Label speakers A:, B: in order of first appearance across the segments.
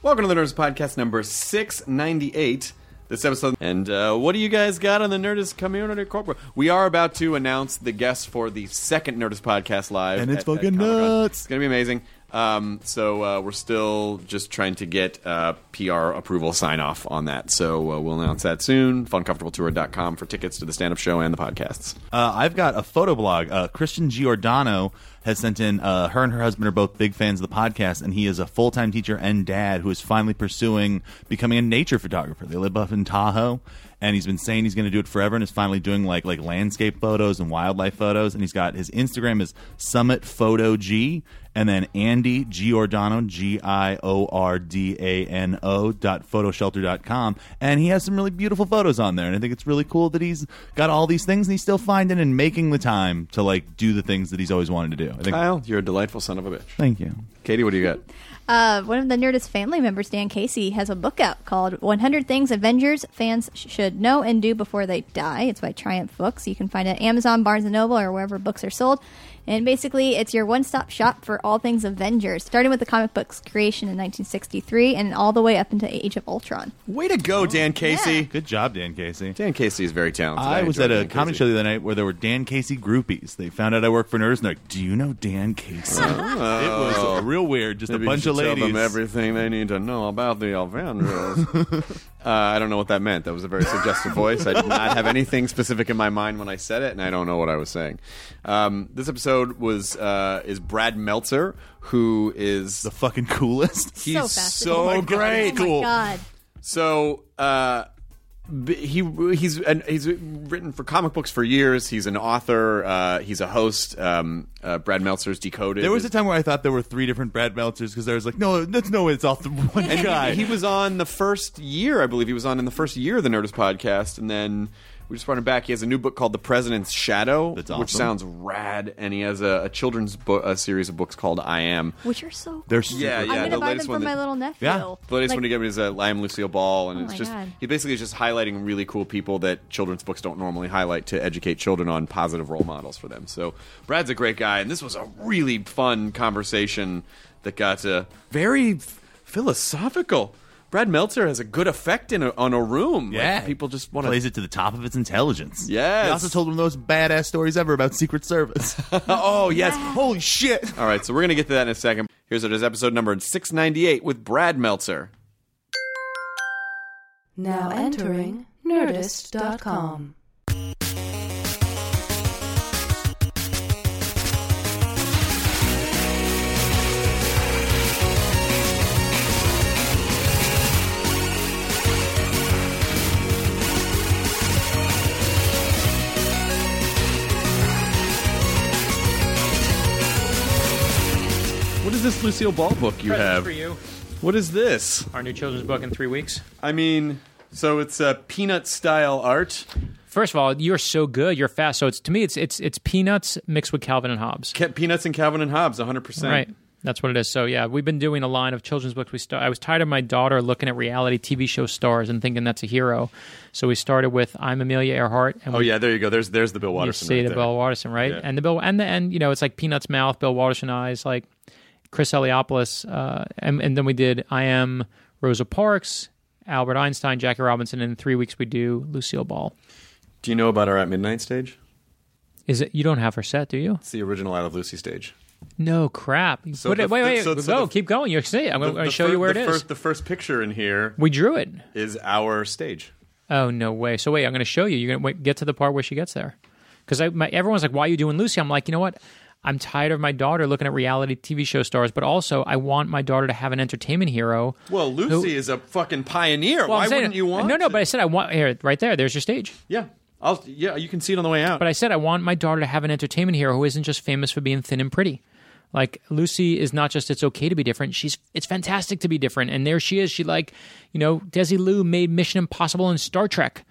A: Welcome to the Nerdist Podcast number 698. This episode. And uh, what do you guys got on the Nerdist Community Corporate? We are about to announce the guests for the second Nerdist Podcast live.
B: And it's fucking
A: Comic-Con.
B: nuts.
A: It's going to be amazing. Um, so uh, we're still just trying to get uh, PR approval sign off on that. So uh, we'll announce that soon. FunComfortableTour.com for tickets to the stand up show and the podcasts.
B: Uh, I've got a photo blog. Uh, Christian Giordano has sent in. Uh, her and her husband are both big fans of the podcast, and he is a full time teacher and dad who is finally pursuing becoming a nature photographer. They live up in Tahoe, and he's been saying he's going to do it forever, and is finally doing like like landscape photos and wildlife photos. And he's got his Instagram is Summit Photo G, and then Andy Giordano G I O R D A N O dot photoshelter dot com, and he has some really beautiful photos on there. And I think it's really cool that he's got all these things, and he's still finding and making the time to like do the things that he's always wanted to do. I think.
A: Kyle, you're a delightful son of a bitch.
B: Thank you.
A: Katie, what do you got?
C: Uh, one of the Nerdist family members, Dan Casey, has a book out called 100 Things Avengers Fans Should Know and Do Before They Die. It's by Triumph Books. You can find it at Amazon, Barnes & Noble, or wherever books are sold. And basically, it's your one-stop shop for all things Avengers, starting with the comic book's creation in 1963 and all the way up into Age of Ultron.
A: Way to go, oh, Dan Casey.
C: Yeah.
B: Good job, Dan Casey.
A: Dan Casey is very talented.
B: I was at a
A: Dan
B: comedy
A: Casey.
B: show the other night where there were Dan Casey groupies. They found out I work for Nerds, and they're like, "Do you know Dan Casey?" Oh. it was real weird. Just
A: Maybe
B: a bunch
A: should
B: of ladies.
A: Tell them everything they need to know about the Avengers. uh, I don't know what that meant. That was a very suggestive voice. I did not have anything specific in my mind when I said it, and I don't know what I was saying. Um, this episode was uh, is Brad Meltzer, who is
B: the fucking coolest.
A: he's
C: so
A: so.
C: Oh my
B: God,
A: great.
C: Oh my god.
A: So uh, b- he he's and he's written for comic books for years. He's an author. Uh, he's a host. Um, uh, Brad Meltzer's Decoded.
B: There was a time where I thought there were three different Brad Meltzers because there was like, no, that's no way. It's all th- one
A: And
B: guy.
A: he, he was on the first year, I believe. He was on in the first year of the Nerdist podcast, and then we just brought him back. He has a new book called The President's Shadow,
B: That's
A: which sounds rad, and he has a, a children's book, a series of books called I Am.
C: Which are so
B: They're
C: cool.
A: Yeah, yeah.
C: I'm
A: the
C: gonna buy them
A: latest
C: for
A: one
C: my little nephew.
B: Yeah.
A: The latest
C: Like,
A: one to get me is uh, I Am Lucille Ball, and
C: Oh
A: it's just
C: God.
A: he basically is just highlighting really cool people that children's books don't normally highlight to educate children on positive role models for them. So Brad's a great guy, and this was a really fun conversation that got uh, very philosophical. Brad Meltzer has a good effect in a, on a room. Like,
B: Yeah,
A: people just want to plays
B: it to the top of its intelligence.
A: Yeah,
B: he also told one of those badass stories ever about Secret Service.
A: oh yes.
B: Holy shit!
A: All right, so we're gonna get to that in a second. Here's it is episode number six ninety eight with Brad Meltzer.
D: Now entering Nerdist.com.
A: is this Lucille Ball book you
E: Presents
A: have?
E: for you.
A: What is this?
E: Our new children's book in three weeks.
A: I mean, so it's a peanut style art.
E: First of all, you're so good. You're fast. So it's to me, it's it's it's peanuts mixed with Calvin and Hobbes.
A: Ke- Peanuts and Calvin and Hobbes, 100%.
E: Right. That's what it is. So yeah, we've been doing a line of children's books. We start. I was tired of my daughter looking at reality TV show stars and thinking that's a hero. So we started with I'm Amelia Earhart. And
A: Oh,
E: we,
A: yeah, there you go. There's there's the Bill
E: you
A: Watterson.
E: see
A: right
E: the
A: there.
E: Bill Watterson, right?
A: Yeah.
E: And the Bill and the and you know it's like Peanuts mouth, Bill Watterson eyes, like Chris Eliopoulos, uh, and, and then we did I am Rosa Parks, Albert Einstein, Jackie Robinson, and in three weeks we do Lucille Ball.
A: Do you know about our At Midnight stage?
E: Is it you don't have her set, do you?
A: It's the original I Love Lucy stage.
E: No crap.
A: So the-
E: it, wait, wait,
A: so- so
E: go,
A: the-
E: keep going. You see. I'm going to show
A: fir-
E: you where it is.
A: First, the first picture in here
E: we drew it.
A: is our stage.
E: Oh no way! So wait, I'm going to show you. You're going to get to the part where she gets there, because everyone's like, "Why are you doing Lucy?" I'm like, you know what? I'm tired of my daughter looking at reality TV show stars, but also I want my daughter to have an entertainment hero.
A: Well, Lucy is a fucking pioneer.
E: Well,
A: Why
E: saying-
A: wouldn't you want?
E: No, no.
A: to?
E: But I said I want here, right there. There's your stage.
A: yeah, I'll yeah. You can see it on the way out.
E: But I said I want my daughter to have an entertainment hero who isn't just famous for being thin and pretty. Like Lucy is not just it's okay to be different. She's it's fantastic to be different. And there she is. She like, you know, Desilu made Mission Impossible and Star Trek.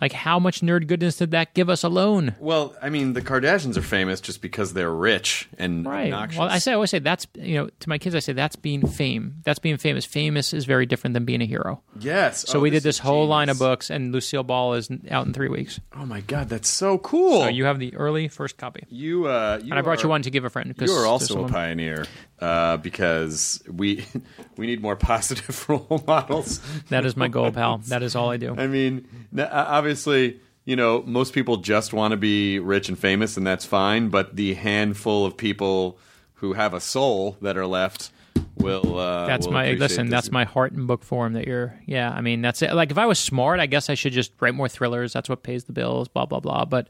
E: Like, how much nerd goodness did that give us alone?
A: Well, I mean, the Kardashians are famous just because they're rich and
E: Right.
A: obnoxious.
E: Well, I say I always say that's you know to my kids I say that's being fame. That's being famous. Famous is very different than being a hero.
A: yes.
E: So
A: Oh,
E: we did this
A: is
E: whole line of books, and Lucille Ball is out in three weeks.
A: Oh my god, that's so cool.
E: So you have the early first copy,
A: you, uh, you
E: and I brought
A: are,
E: you one to give a friend.
A: You are also a pioneer uh, because we we need more positive role models.
E: That is my goal, pal. That is all I do.
A: I mean, uh, obviously, you know, most people just want to be rich and famous, and that's fine. But the handful of people who have a soul that are left will. Uh,
E: That's
A: will
E: my listen.
A: this.
E: That's my heart and book form. That you're, yeah. I mean, that's it. Like, if I was smart, I guess I should just write more thrillers. That's what pays the bills. Blah blah blah. But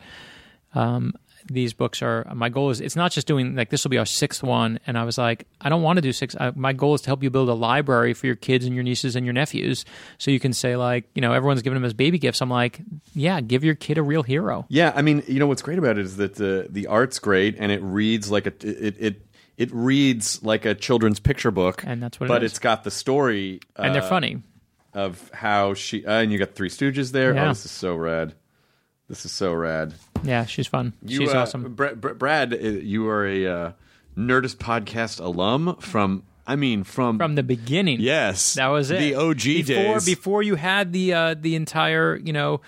E: um, these books are my goal is it's not just doing like this will be our sixth one, and I was like, I don't want to do six. I, my goal is to help you build a library for your kids and your nieces and your nephews, so you can say like, you know, everyone's giving them as baby gifts. I'm like, yeah, give your kid a real hero.
A: Yeah, I mean, you know what's great about it is that the the art's great and it reads like a it it it reads like a children's picture book,
E: And that's what it
A: But
E: is.
A: it's got the story,
E: And they're
A: uh,
E: funny.
A: of how she uh, and you got Three Stooges there.
E: Yeah.
A: Oh, this is so rad. This is so rad.
E: Yeah, she's fun.
A: You,
E: she's
A: uh,
E: awesome.
A: Bra- Bra- Brad. uh, You are a uh, Nerdist podcast alum from. I mean, from
E: From the beginning.
A: yes,
E: That was it.
A: The OG
E: before,
A: days.
E: Before you had the uh, the entire you know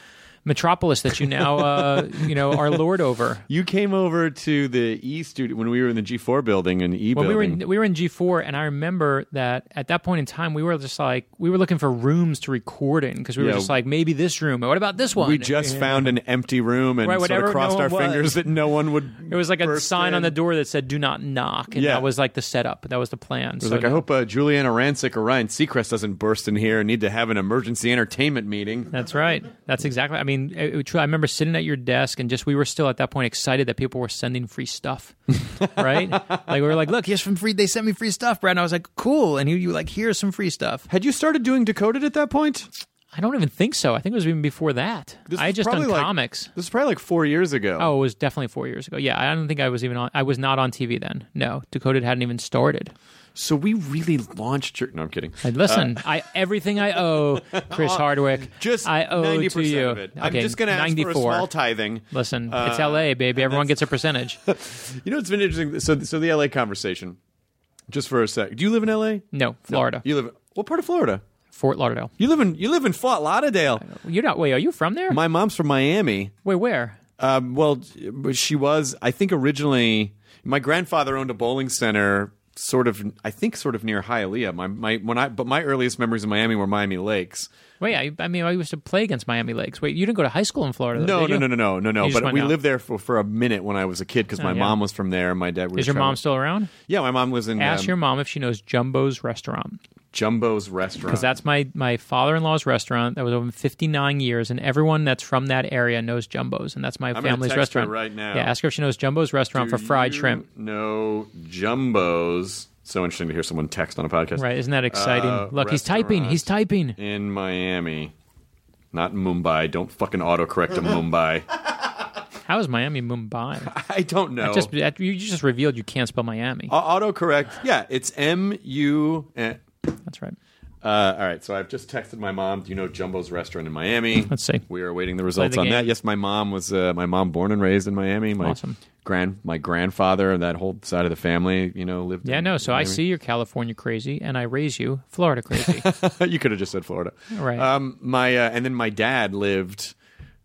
E: metropolis that you now uh, you know are lord over.
A: you came over to the E studio when we were in the G4 building in the E
E: Well, we were in, we were in G four, and I remember that at that point in time, we were just like we were looking for rooms to record in because we were
A: Yeah.
E: just like maybe this room. What about this one?
A: we just found an empty room and
E: Right,
A: sort of crossed
E: no
A: our
E: was.
A: fingers that no one would.
E: It was like a sign on the door that said "Do not knock," and
A: Yeah.
E: that was like the setup. That was the plan.
A: It was like, I hope uh, Giuliana Rancic or Ryan Seacrest doesn't burst in here and need to have an emergency entertainment meeting.
E: That's right. That's exactly. I mean, it, it- I remember sitting at your desk and just we were still at that point excited that people were sending free stuff, right? like we were like, look, here's some free. They sent me free stuff, Brad. And I was like, cool. And you, you like, here's some free stuff.
A: Had you started doing Decoded at that point?
E: I don't even think so. I think it was even before that.
A: This
E: I had just done
A: like-
E: comics.
A: This was probably like four years ago.
E: Oh, it was definitely four years ago. Yeah, I don't think I was even on. I was not on TV then. No, Decoded hadn't even started.
A: So we really launched your. No, I'm kidding.
E: And listen, I everything I owe Chris Hardwick,
A: Uh, Just
E: I owe
A: ninety
E: to you.
A: of it.
E: Okay,
A: I'm just going to ask for a
E: 94.
A: small tithing.
E: Listen,
A: Uh,
E: it's LA, baby. Everyone gets a percentage.
A: You know, it's been interesting. So, so the LA conversation. Just for a sec. Do you live in LA?
E: No, Florida,
A: You live. What part of Florida?
E: Fort Lauderdale.
A: You live in. You live in Fort Lauderdale.
E: You're not. Wait, are you from there?
A: My mom's from Miami.
E: wait, where?
A: Um, well, she was. I think originally, my grandfather owned a bowling center, sort of. I think sort of near Hialeah. My my when I but my earliest memories of Miami were Miami Lakes.
E: Wait, I, I mean, I used to play against Miami Lakes. Wait, you didn't go to high school in Florida?
A: No, no, no, no, no, no, no. But we
E: out.
A: lived there for, for a minute when I was a kid because my
E: yeah.
A: mom was from there. and My dad. We
E: Is your mom still around?
A: Yeah, my mom lives in
E: Ask
A: um,
E: your mom if she knows Jumbo's Restaurant
A: Jumbo's restaurant.
E: because that's my my father in law's restaurant that was open 59 years, and everyone that's from that area knows Jumbo's, and that's my
A: gonna
E: family's restaurant
A: right now.
E: Yeah, ask her if she knows Jumbo's Restaurant
A: Do
E: for fried shrimp.
A: No Jumbo's. So interesting to hear someone text on a podcast.
E: Right? Isn't that exciting?
A: Uh,
E: Look, he's typing. He's typing.
A: in Miami, not Mumbai. Don't fucking autocorrect to Mumbai.
E: How is Miami Mumbai?
A: I don't know.
E: Just that- you just revealed you can't spell Miami.
A: Au- autocorrect. Yeah, it's M U.
E: That's right.
A: Uh, all right, so I've just texted my mom. Do you know Jumbo's restaurant in Miami?
E: Let's see.
A: We are awaiting the results
E: the
A: on
E: game.
A: that. Yes, my mom was uh, my mom born and raised in Miami. My
E: Awesome.
A: grand my grandfather and that whole side of the family, you know, lived.
E: Yeah, no. So I see you're California crazy, and I raise you Florida crazy.
A: you could have just said Florida.
E: Right.
A: Um, my uh, and then my dad lived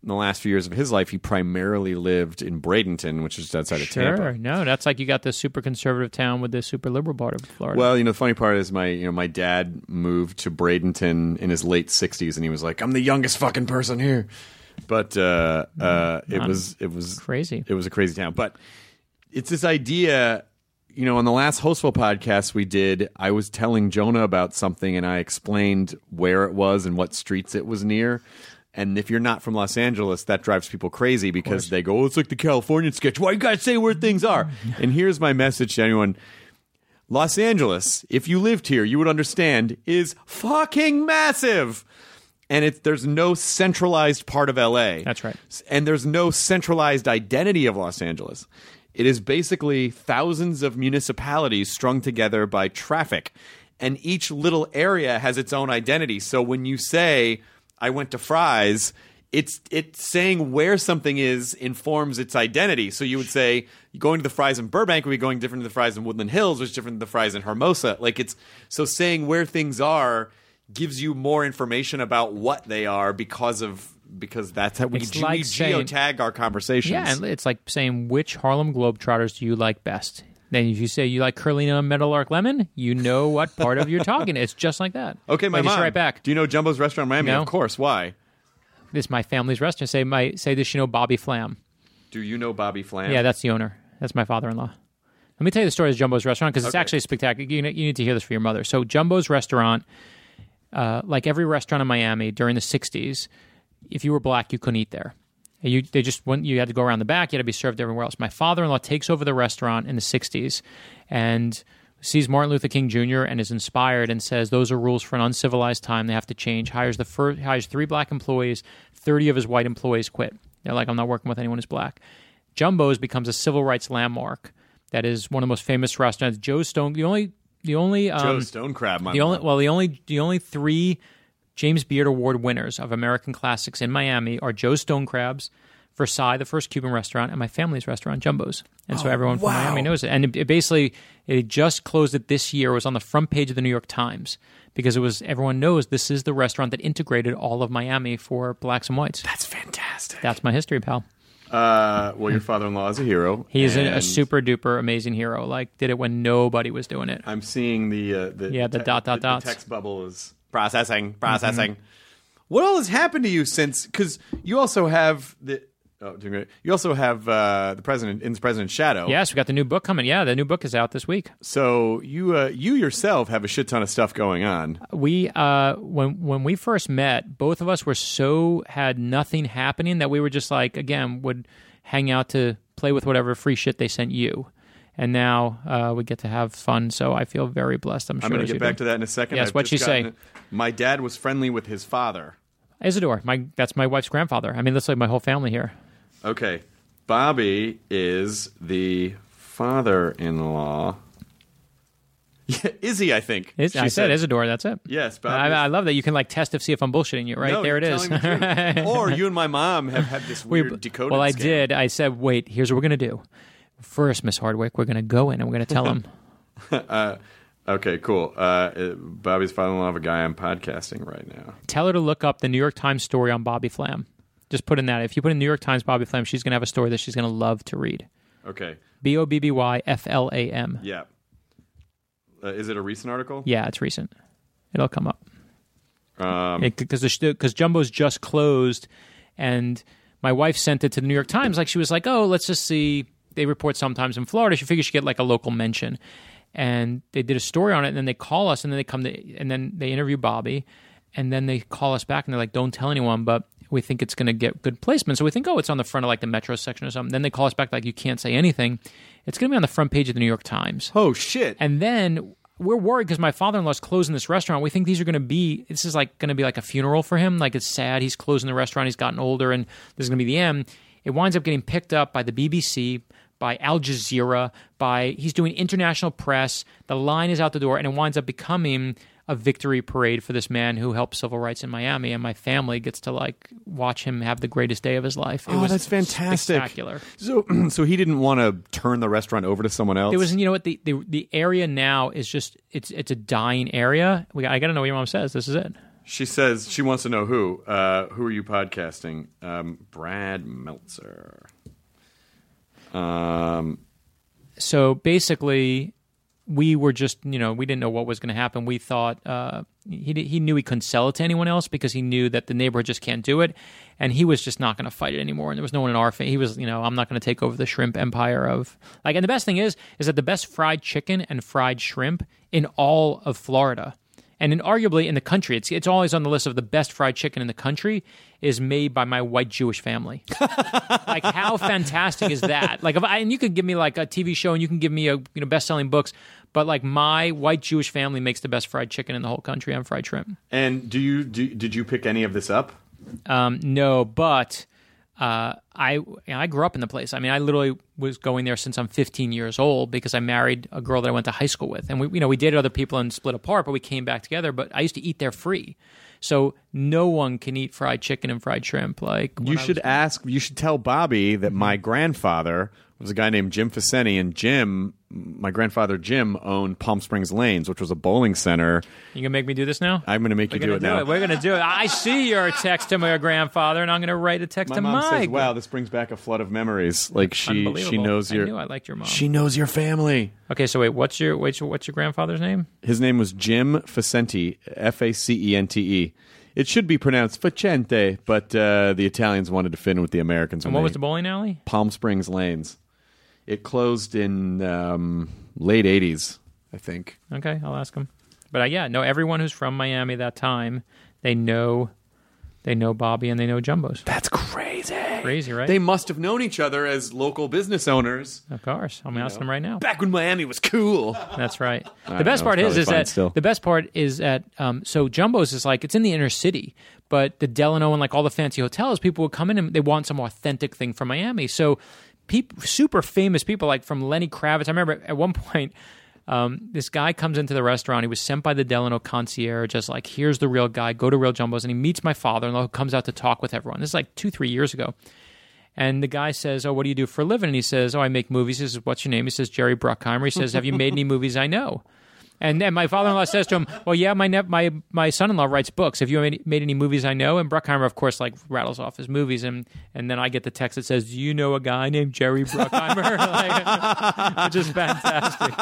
A: in the last few years of his life. He primarily lived in Bradenton, which is outside of
E: sure.
A: Tampa.
E: No, that's like you got the super conservative town with the super liberal part of Florida.
A: Well, you know, the funny part is my you know my dad moved to Bradenton in his late sixties, and he was like, "I'm the youngest fucking person here." But uh, uh, it was it was
E: crazy.
A: It was a crazy town, but it's this idea. You know, on the last Hostful podcast we did, I was telling Jonah about something, and I explained where it was and what streets it was near. And if you're not from Los Angeles, that drives people crazy because they go, "Oh, it's like the Californian sketch. Why you guys say where things are?" and here's my message to anyone: Los Angeles, if you lived here, you would understand, is fucking massive. And it's there's no centralized part of LA.
E: That's right.
A: And there's no centralized identity of Los Angeles. It is basically thousands of municipalities strung together by traffic. And each little area has its own identity. So when you say, I went to Fry's, it's it's saying where something is informs its identity. So you would say going to the Fry's in Burbank would be going different to the Fry's in Woodland Hills, which is different than the Fry's in Hermosa. Like it's so saying where things are gives you more information about what they are because of because that's how we,
E: It's
A: ge-
E: like
A: we
E: saying-
A: geotag our conversations.
E: Yeah, and it's like saying which Harlem Globetrotters do you like best? Then if you say you like Curly Neal and Meadowlark Lemon, you know what part of you're talking. It's just like that.
A: okay, my
E: Like,
A: mom.
E: right back.
A: Do you know Jumbo's Restaurant in Miami?
E: No.
A: Of course. Why?
E: This is my family's restaurant. Say my say this. You know Bobby Flam.
A: Do you know Bobby Flam?
E: Yeah, that's the owner. That's my father-in-law. Let me tell you the story of Jumbo's restaurant because it's
A: Okay.
E: actually spectacular. You, you need to hear this for your mother. So Jumbo's restaurant, uh, like every restaurant in Miami during the '60s, if you were black, you couldn't eat there. You they just went, you had to go around the back. You had to be served everywhere else. My father-in-law takes over the restaurant in the '60s, and sees Martin Luther King Jr. and is inspired and says those are rules for an uncivilized time. They have to change. Hires the first hires three black employees. Thirty of his white employees quit. They're like, I'm not working with anyone who's black. Jumbo's becomes a civil rights landmark that is one of the most famous restaurants. Joe's Stone, the only, the only, um,
A: Joe's Stone Crab. My
E: the only,
A: mom.
E: well, the only, the only three James Beard Award winners of American classics in Miami are Joe's Stone Crabs, Versailles, the first Cuban restaurant, and my family's restaurant, Jumbo's. And so everyone from
A: wow.
E: Miami knows it. And it, it basically, it just closed it this year. It was on the front page of the New York Times because it was everyone knows this is the restaurant that integrated all of Miami for blacks and whites.
A: That's fantastic.
E: That's my history, pal.
A: Uh, well, your father-in-law is a hero.
E: He is a, a super duper amazing hero. Like did it when nobody was doing it.
A: I'm seeing the uh, the
E: Yeah, the dot, dot,
A: the,
E: dots.
A: The text bubble is processing, processing. What all has happened to you since? Because you also have the. Oh, doing great. You also have uh, the president in the president's shadow.
E: Yes, we got the new book coming. Yeah, the new book is out this week.
A: So you uh, you yourself have a shit ton of stuff going on.
E: We uh when when we first met, both of us were so had nothing happening that we were just like again would hang out to play with whatever free shit they sent you. And now uh, we get to have fun, so I feel very blessed. I'm sure
A: I'm going to get back
E: do.
A: to that in a second.
E: Yes,
A: I've just
E: she say?
A: My dad was friendly with his father.
E: Isidore, my that's my wife's grandfather. I mean, that's like my whole family here.
A: Okay, Bobby is the father-in-law. Yeah, Izzy, I think.
E: Is-
A: she
E: I said Isidore. That's it.
A: Yes, Bobby.
E: I, I love that you can like test to see if I'm bullshitting you. Right
A: No,
E: there, it is.
A: the or you and my mom have had this
E: We-
A: weird decoded.
E: well, I
A: scam.
E: did. I said, wait, here's what we're going to do. First, Miss Hardwick, we're going to go in and we're going to tell him.
A: Uh, Okay, cool. Uh, Bobby's father-in-law of a guy I'm podcasting right now.
E: tell her to look up the New York Times story on Bobby Flam. Just put in that. If you put in New York Times Bobby Flam, she's going to have a story that she's going to love to read.
A: Okay,
E: B O B B Y F L A M.
A: yeah. Uh, is it a recent article?
E: Yeah, it's recent. It'll come up.
A: Um,
E: because because Jumbo's just closed, and my wife sent it to the New York Times. Like she was like, "Oh, let's just see." They report sometimes in Florida. She figures she'd get like a local mention, and they did a story on it. And then they call us, and then they come to, and then they interview Bobby, and then they call us back, and they're like, "Don't tell anyone," but we think it's going to get good placement. So we think, "Oh, it's on the front of like the Metro section or something." Then they call us back like, "You can't say anything." It's going to be on the front page of the New York Times.
A: oh shit!
E: And then we're worried because my father-in-law is closing this restaurant. We think these are going to be this is like going to be like a funeral for him. Like it's sad he's closing the restaurant. He's gotten older, and this is going to be the end. It winds up getting picked up by the BBC, by Al Jazeera, by he's doing international press. The line is out the door, and it winds up becoming a victory parade for this man who helped civil rights in Miami. And my family gets to like watch him have the greatest day of his life. It
A: Oh,
E: was
A: that's fantastic.
E: spectacular.
A: So, so he didn't want to turn the restaurant over to someone else.
E: It was, you know what the, the the area now is just it's it's a dying area. We got, I got to know what your mom says. This is it.
A: She says she wants to know who. Uh, who are you podcasting? Um, Brad Meltzer. Um,
E: So basically, we were just you know we didn't know what was going to happen. We thought uh, he he knew he couldn't sell it to anyone else because he knew that the neighborhood just can't do it, and he was just not going to fight it anymore. And there was no one in our fa- he was you know I'm not going to take over the shrimp empire of like. And the best thing is is that the best fried chicken and fried shrimp in all of Florida. And in, arguably in the country, it's it's always on the list of the best fried chicken in the country is made by my white Jewish family. like how fantastic is that? Like if I and you could give me like a TV show and you can give me a you know best selling books, but like my white Jewish family makes the best fried chicken in the whole country on fried shrimp.
A: and do you do, did you pick any of this up?
E: Um, no, but uh, I you know, I grew up in the place. I mean, I literally was going there since I'm 15 years old because I married a girl that I went to high school with, and we you know we dated other people and split apart, but we came back together. But I used to eat there free, so no one can eat fried chicken and fried shrimp. Like
A: You should ask. You should tell Bobby that my mm-hmm. grandfather was a guy named Jim Facente, and Jim, my grandfather Jim, owned Palm Springs Lanes, which was a bowling center.
E: You gonna make me do this now?
A: I'm going to make
E: We're
A: you do
E: gonna
A: it now.
E: We're gonna do it. I see your text to my grandfather, and I'm gonna write a text
A: my
E: to
A: mom
E: my.
A: says, "Wow, this brings back a flood of memories. Like she, she knows
E: I
A: your.
E: knew I liked your mom.
A: She knows your family.
E: Okay, so wait, what's your your, what's your grandfather's name?
A: His name was Jim Facente, F A C E N T E. It should be pronounced Facente, but uh, the Italians wanted to fit in with the Americans.
E: And what was the bowling alley?
A: Palm Springs Lanes. It closed in um, late '80s, I think.
E: Okay, I'll ask him. But uh, yeah, no, everyone who's from Miami that time, they know, they know Bobby and they know Jumbo's.
A: That's crazy.
E: Crazy, right?
A: They must have known each other as local business owners
E: of course, I'm asking them right now.
A: back when Miami was cool.
E: That's right. The best
A: know,
E: part
A: it's
E: is, is
A: probably fine
E: that
A: still.
E: the best part is that um, so Jumbo's is like it's in the inner city, but the Delano and like all the fancy hotels, people would come in and they want some authentic thing from Miami. So, people, super famous people like from Lenny Kravitz. I remember at one point. Um, this guy comes into the restaurant. He was sent by the Delano concierge, just like, here's the real guy. Go to Real Jumbo's, and he meets my father-in-law, who comes out to talk with everyone. This is like two, three years ago. And the guy says, "Oh, what do you do for a living?" And he says, "Oh, I make movies." He says, "What's your name?" He says, "Jerry Bruckheimer." He says, "Have you made any movies I know?" And then my father-in-law says to him, "Well, yeah, my ne- my my son-in-law writes books. Have you made, made any movies I know?" And Bruckheimer, of course, like rattles off his movies, and and then I get the text that says, "Do you know a guy named Jerry Bruckheimer?" like, which is fantastic.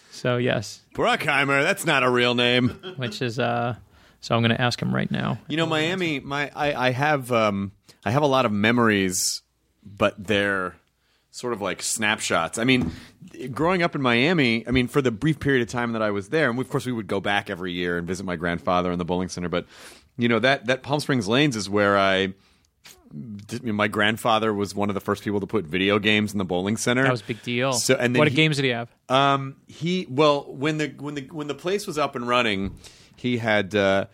E: so yes,
A: Bruckheimer, that's not a real name.
E: which is uh, so I'm going to ask him right now.
A: You know, Miami. My I, I have um, I have a lot of memories, but they're sort of like snapshots. I mean, growing up in Miami. I mean, for the brief period of time that I was there, and of course we would go back every year and visit my grandfather in the bowling center. But you know that that Palm Springs Lanes is where I. My grandfather was one of the first people to put video games in the bowling center.
E: That was a big deal.
A: So, and
E: what
A: he-
E: games did he have?
A: Um, he well when the when the when the place was up and running, he had uh,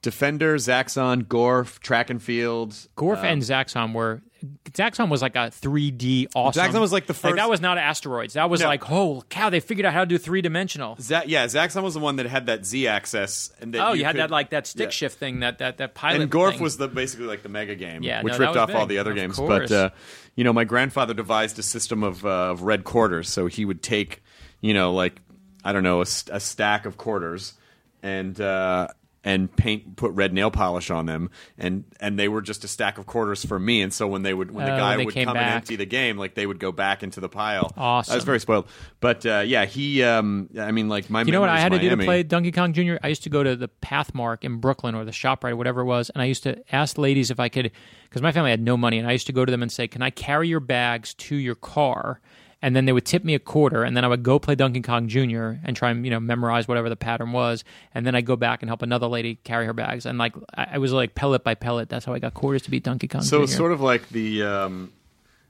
A: Defender, Zaxxon, Gorf, Track and Field.
E: Gorf and Zaxxon were. Zaxxon was like a 3D awesome.
A: Zaxxon was like the first- Like,
E: that was not asteroids. That was
A: No.
E: like, oh cow! They figured out how to do three dimensional.
A: Za- yeah, Zaxxon was the one that had that Z axis, and that
E: Oh, you, had
A: could-
E: that like that stick
A: yeah.
E: shift thing. That that that pilot.
A: And Gorf
E: thing.
A: was the basically like the mega game,
E: Yeah,
A: which
E: no,
A: ripped off all the other
E: Of
A: games.
E: course.
A: But uh, you know, my grandfather devised a system of uh, of red quarters, so he would take, you know, like I don't know, a, st- a stack of quarters, and uh, and paint, put red nail polish on them, and and they were just a stack of quarters for me. And so when they would, when the
E: Oh,
A: guy
E: they
A: would come and empty the game, like they would go back into the pile.
E: Awesome.
A: I was very spoiled, but uh, yeah, he, um, I mean, like my,
E: You know what I had to do to play Donkey Kong Jr. I used to go to the Pathmark in Brooklyn or the Shoprite or whatever it was, and I used to ask ladies if I could, because my family had no money, and I used to go to them and say, "Can I carry your bags to your car?" And then they would tip me a quarter, and then I would go play Donkey Kong Jr. and try and you know memorize whatever the pattern was, and then I would go back and help another lady carry her bags, and like I, I was like pellet by pellet. That's how I got quarters to beat Donkey Kong.
A: So
E: Jr.
A: it's sort of like the. Um,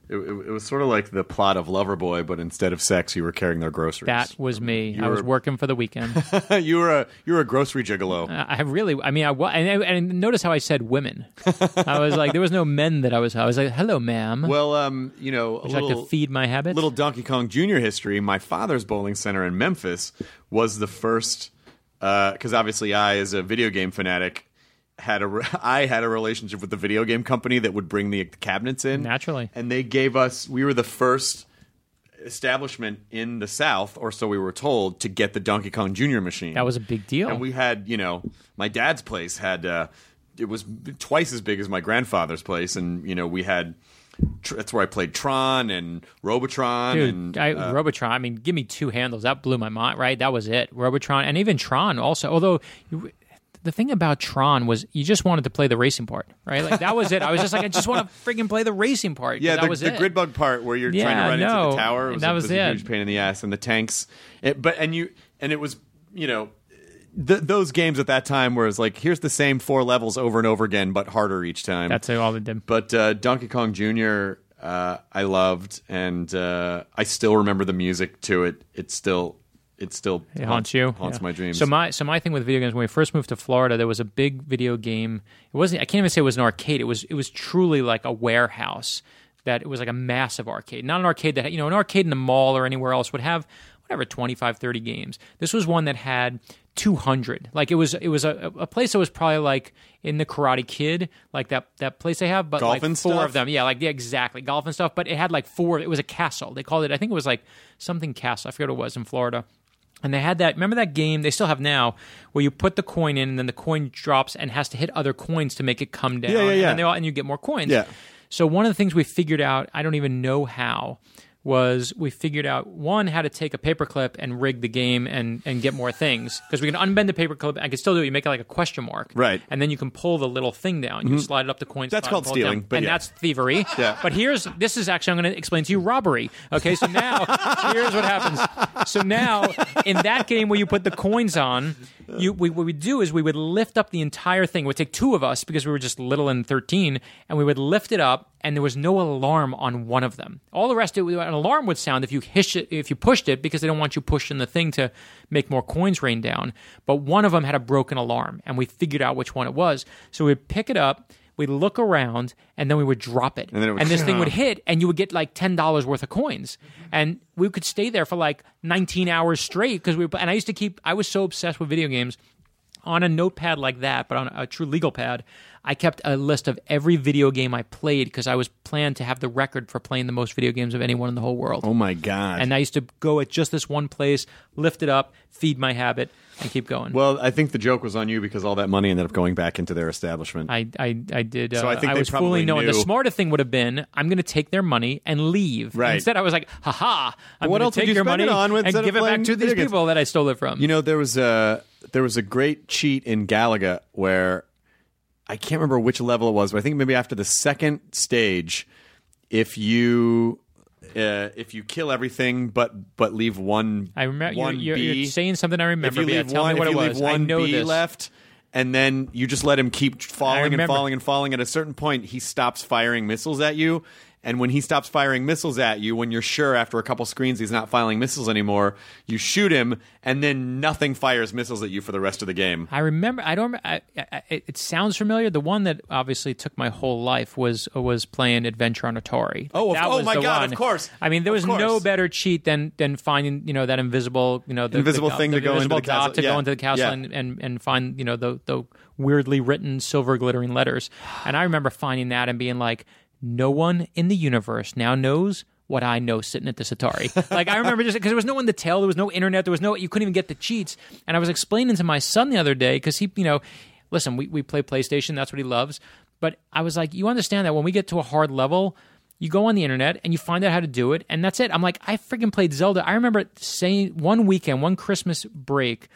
A: it, it, it was sort of like the plot of Loverboy, but instead of sex, you were carrying their groceries.
E: that was me.
A: You
E: I was working for the weekend.
A: you were a you were a grocery gigolo.
E: I really, I mean, I and, and notice how I said women. I was like, there was no men that I was. I was like, hello, ma'am.
A: well, um, you know, a
E: Would you
A: little,
E: like to feed my habits?
A: little Donkey Kong Jr. history. My father's bowling center in Memphis was the first, because obviously I, as a video game fanatic, had a re- I had a relationship with the video game company that would bring the cabinets in
E: Naturally.
A: and they gave us. We were the first establishment in the South, or so we were told, to get the Donkey Kong Jr. machine.
E: that was a big deal.
A: And we had, you know, my dad's place had uh, it was twice as big as my grandfather's place, and you know, we had. tr- That's where I played Tron and Robotron
E: Dude,
A: and
E: I,
A: uh,
E: Robotron. I mean, give me two handles. That blew my mind. Right, that was it. Robotron, and even Tron. Also, although the thing about Tron was you just wanted to play the racing part, right? Like that was it. I was just like, I just want to freaking play the racing part.
A: yeah,
E: that
A: the,
E: was
A: the grid bug part where you're trying to run into the tower was,
E: that
A: a,
E: was
A: was a huge pain in the ass, and the tanks. It, but and you and it was you know. Th- those games at that time where it's like here's the same four levels over and over again but harder each time
E: That's all they did.
A: But uh, Donkey Kong Jr. Uh, I loved, and uh, I still remember the music to it. It's still it still
E: It haunts you.
A: haunts
E: Yeah.
A: my dreams.
E: So my so my thing with video games when we first moved to Florida, there was a big video game. It wasn't. I can't even say it was an arcade. It was it was truly like a warehouse. That it was like a massive arcade, not an arcade that you know an arcade in the mall or anywhere else would have whatever 25 30 games this was one that had 200 like it was it was a, a place that was probably like in the karate kid like that that place they have but
A: Golf
E: like
A: and
E: four
A: stuff?
E: of them yeah like yeah exactly golf and stuff but it had like four it was a castle they called it i think it was like something castle i forget what it was in florida and they had that remember that game they still have now where you put the coin in and then the coin drops and has to hit other coins to make it come down
A: Yeah, yeah, yeah.
E: then they all, and you get more coins
A: Yeah.
E: so one of the things we figured out i don't even know how was we figured out one how to take a paperclip and rig the game and and get more things because we can unbend the paperclip I can still do it you make it like a question mark
A: Right.
E: and then you can pull the little thing down you mm-hmm. slide it up the coin
A: That's called
E: and pull it down.
A: stealing, but
E: and
A: yeah.
E: that's thievery
A: Yeah.
E: but here's this is actually I'm going to explain to you robbery okay so now here's what happens so now in that game where you put the coins on you we, what we do is we would lift up the entire thing. It would take two of us because we were just little and 13 and we would lift it up and there was no alarm on one of them. All the rest it an alarm would sound if you hish it if you pushed it because they don't want you pushing the thing to make more coins rain down. But one of them had a broken alarm and we figured out which one it was. So we'd pick it up we'd look around and then we would drop it.
A: And it would-
E: this thing would hit and you would get like $10 worth of coins. And we could stay there for like 19 hours straight because we and i used to keep i was so obsessed with video games on a notepad like that but on a true legal pad i kept a list of every video game i played because i was planned to have the record for playing the most video games of anyone in the whole world
A: oh my god.
E: and i used to go at just this one place lift it up feed my habit and keep going
A: well, I think the joke was on you because all that money ended up going back into their establishment.
E: I, I, I did. Uh,
A: So I think they
E: was
A: probably
E: fully knowing. The
A: knew-
E: smarter thing would have been, I'm going to take their money and leave.
A: Right.
E: Instead, I was like, haha, I'm
A: what
E: going to take
A: you
E: your money
A: on
E: and give it back to these people that I stole it from.
A: You know, there was a there was a great cheat in Galaga where I can't remember which level it was, but I think maybe after the second stage, if you uh, if you kill everything but but leave one
E: I remember
A: one
E: you're, you're, you're saying something I remember.
A: if you
E: yeah,
A: leave
E: tell
A: one,
E: me what
A: if
E: it
A: you
E: was.
A: leave one bee
E: this.
A: left. And then you just let him keep falling and falling and falling. At a certain point, he stops firing missiles at you. And when he stops firing missiles at you, when you're sure after a couple screens he's not firing missiles anymore, you shoot him, and then nothing fires missiles at you for the rest of the game.
E: I remember. I don't. I, I, it sounds familiar. The one that obviously took my whole life was was playing Adventure on Atari.
A: Oh, of-
E: That
A: oh my God,
E: one.
A: of course.
E: I mean, there was no better cheat than than finding you know that invisible you know the
A: Invisible
E: the,
A: thing
E: the
A: to go into
E: invisible
A: the castle.
E: to
A: Yeah.
E: go into the castle
A: Yeah.
E: and, and and find you know the the weirdly written silver glittering letters. And I remember finding that and being like, no one in the universe now knows. What I know sitting at this Atari. Like, I remember just because there was no one to tell, there was no internet, there was no, you couldn't even get the cheats. And I was explaining to my son the other day because he, you know, listen, we, we play PlayStation, that's what he loves. But I was like, you understand that when we get to a hard level, you go on the internet and you find out how to do it, and that's it. I'm like, I freaking played Zelda. I remember saying one weekend, one Christmas break,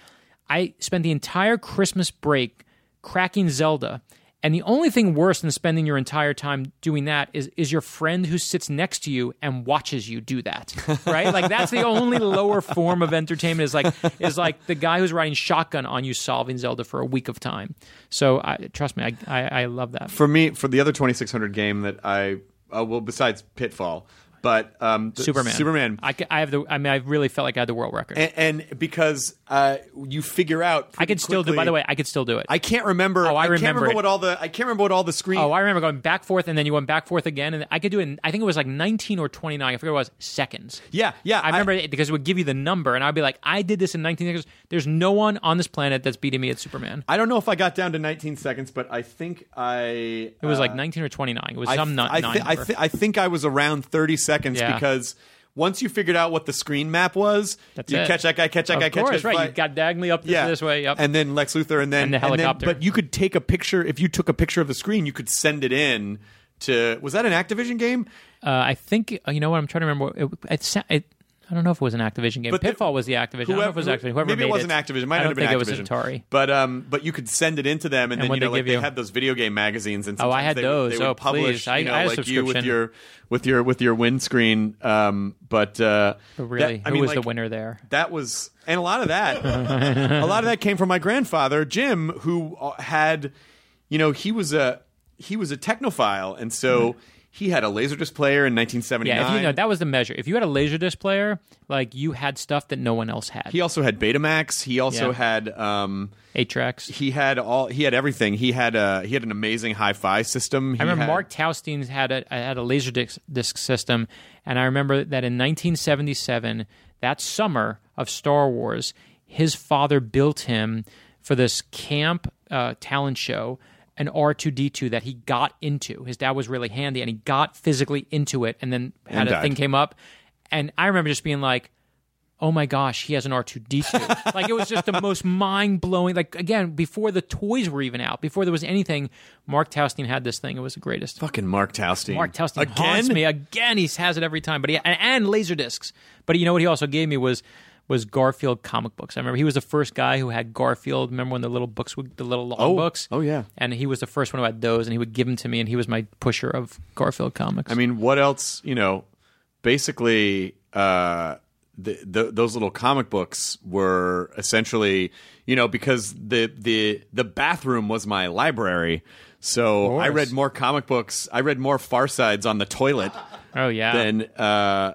E: I spent the entire Christmas break cracking Zelda. And the only thing worse than spending your entire time doing that is is your friend who sits next to you and watches you do that. Right? like that's the only lower form of entertainment is like is like the guy who's riding shotgun on you solving Zelda for a week of time. So I, trust me, I, I I love that.
A: For me, for the other 2600 game that I, uh, well, besides Pitfall, but um,
E: Superman.
A: Superman.
E: I, I have the. I mean, I really felt like I had the world record.
A: and, and because uh, you figure out,
E: I could still do. By the way, I could still do it.
A: I can't remember.
E: Oh, I
A: can't
E: remember
A: remember what all the. I can't remember what all the screen.
E: Oh, I remember going back forth, and then you went back forth again, and I could do it. In, I think it was like 19 or 29. I forget what it was seconds.
A: yeah, yeah.
E: I remember it because it would give you the number, and I'd be like, I did this in 19 seconds. There's no one on this planet that's beating me at Superman.
A: I don't know if I got down to 19 seconds, but I think I.
E: It was like 19 or 29. It was
A: I,
E: some
A: th- I,
E: nine
A: thi- I,
E: number.
A: I think I was around 30 seconds
E: Yeah.
A: because once you figured out what the screen map was,
E: That's
A: you
E: it.
A: catch that guy, catch that
E: of
A: guy, catch
E: course,
A: that
E: right? You got diagonally up this,
A: yeah.
E: this way. Yep.
A: And then Lex Luthor, and then
E: And the helicopter.
A: but you could take a picture. If you took a picture of the screen, you could send it in to. Was that an Activision game?
E: uh, I think uh, you know what I'm trying to remember. It, it, it, I don't know if it was an Activision game.
A: But the-
E: Pitfall was the Activision. I don't know if it was Activision. Whoever
A: maybe
E: made
A: it wasn't Activision. It might
E: I
A: not
E: don't
A: have been
E: think
A: Activision.
E: it was Atari.
A: But um, but you could send it into them, and, then you know,
E: they
A: like they
E: you?
A: had those video game magazines, and
E: Oh, I had
A: they,
E: those.
A: They would
E: Oh,
A: publish,
E: please. I-
A: you know,
E: I had
A: like you with your with your with your windscreen. Um, but uh,
E: But really,
A: that- I
E: who
A: mean,
E: was the winner there?
A: That was, and a lot of that, a lot of that came from my grandfather Jim, who uh, had, you know, he was a he was a technophile, and so he had a laserdisc player in 1979.
E: Yeah, if you know that was the measure. If you had a laserdisc player, like you had stuff that no one else had.
A: he also had Betamax. He also
E: Yeah.
A: had um,
E: Eight tracks.
A: he had all he had everything. He had uh he had an amazing hi-fi system. He
E: I remember
A: had-
E: Mark Taustein had a had a laser disc, disc system, and I remember that in 1977, that summer of Star Wars, his father built him for this camp uh, talent show an R2D2 that he got into. His dad was really handy, and he got physically into it, and then had
A: And
E: a
A: died.
E: thing came up, and I remember just being like. Oh my gosh, he has an R2D2. like it was just the most mind blowing. Like again, before the toys were even out, before there was anything, Mark Taustein had this thing. It was the greatest.
A: fucking Mark Taustein.
E: Mark Taustein
A: again.
E: haunts me again. He has it every time, but he and, and laser discs. But you know what he also gave me was was Garfield comic books. I remember he was the first guy who had Garfield. Remember when the little books, would, the little long
A: Oh,
E: books?
A: oh, yeah.
E: And he was the first one who had those, and he would give them to me, and he was my pusher of Garfield comics.
A: I mean, what else? You know, basically, uh, the, the, those little comic books were essentially, you know, because the the the bathroom was my library. So I read more comic books. I read more Far Sides on the toilet
E: oh yeah.
A: than uh,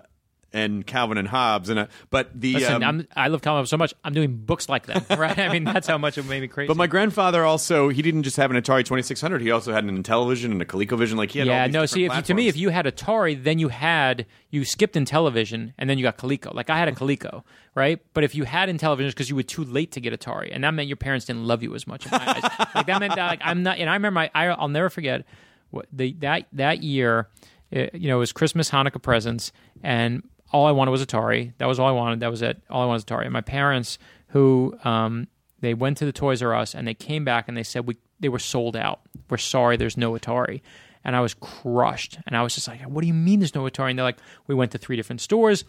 A: and Calvin and Hobbes. And uh, but the
E: Listen,
A: um,
E: I'm, I love Calvin so much. I'm doing books like them, right? I mean, that's how much it made me crazy.
A: but my grandfather also he didn't just have an Atari 2600. He also had an Intellivision and a ColecoVision. Like he had
E: yeah, no. See, if you, to me, if you had Atari, then you had you skipped Intellivision, and then you got Coleco. Like I had a Coleco, right? But if you had Intellivision, because you were too late to get Atari, and that meant your parents didn't love you as much. In my eyes. Like that meant that like I'm not. And I remember my, I, I'll never forget what the that that year. uh you know, it was Christmas, Hanukkah presents, and all I wanted was Atari. That was all I wanted. That was it. All I wanted was Atari. And my parents, who um, they went to the Toys R Us and they came back and they said we they were sold out. We're sorry, there's no Atari. And I was crushed. And I was just like, "What do you mean there's no Atari?" And they're like, "We went to three different stores."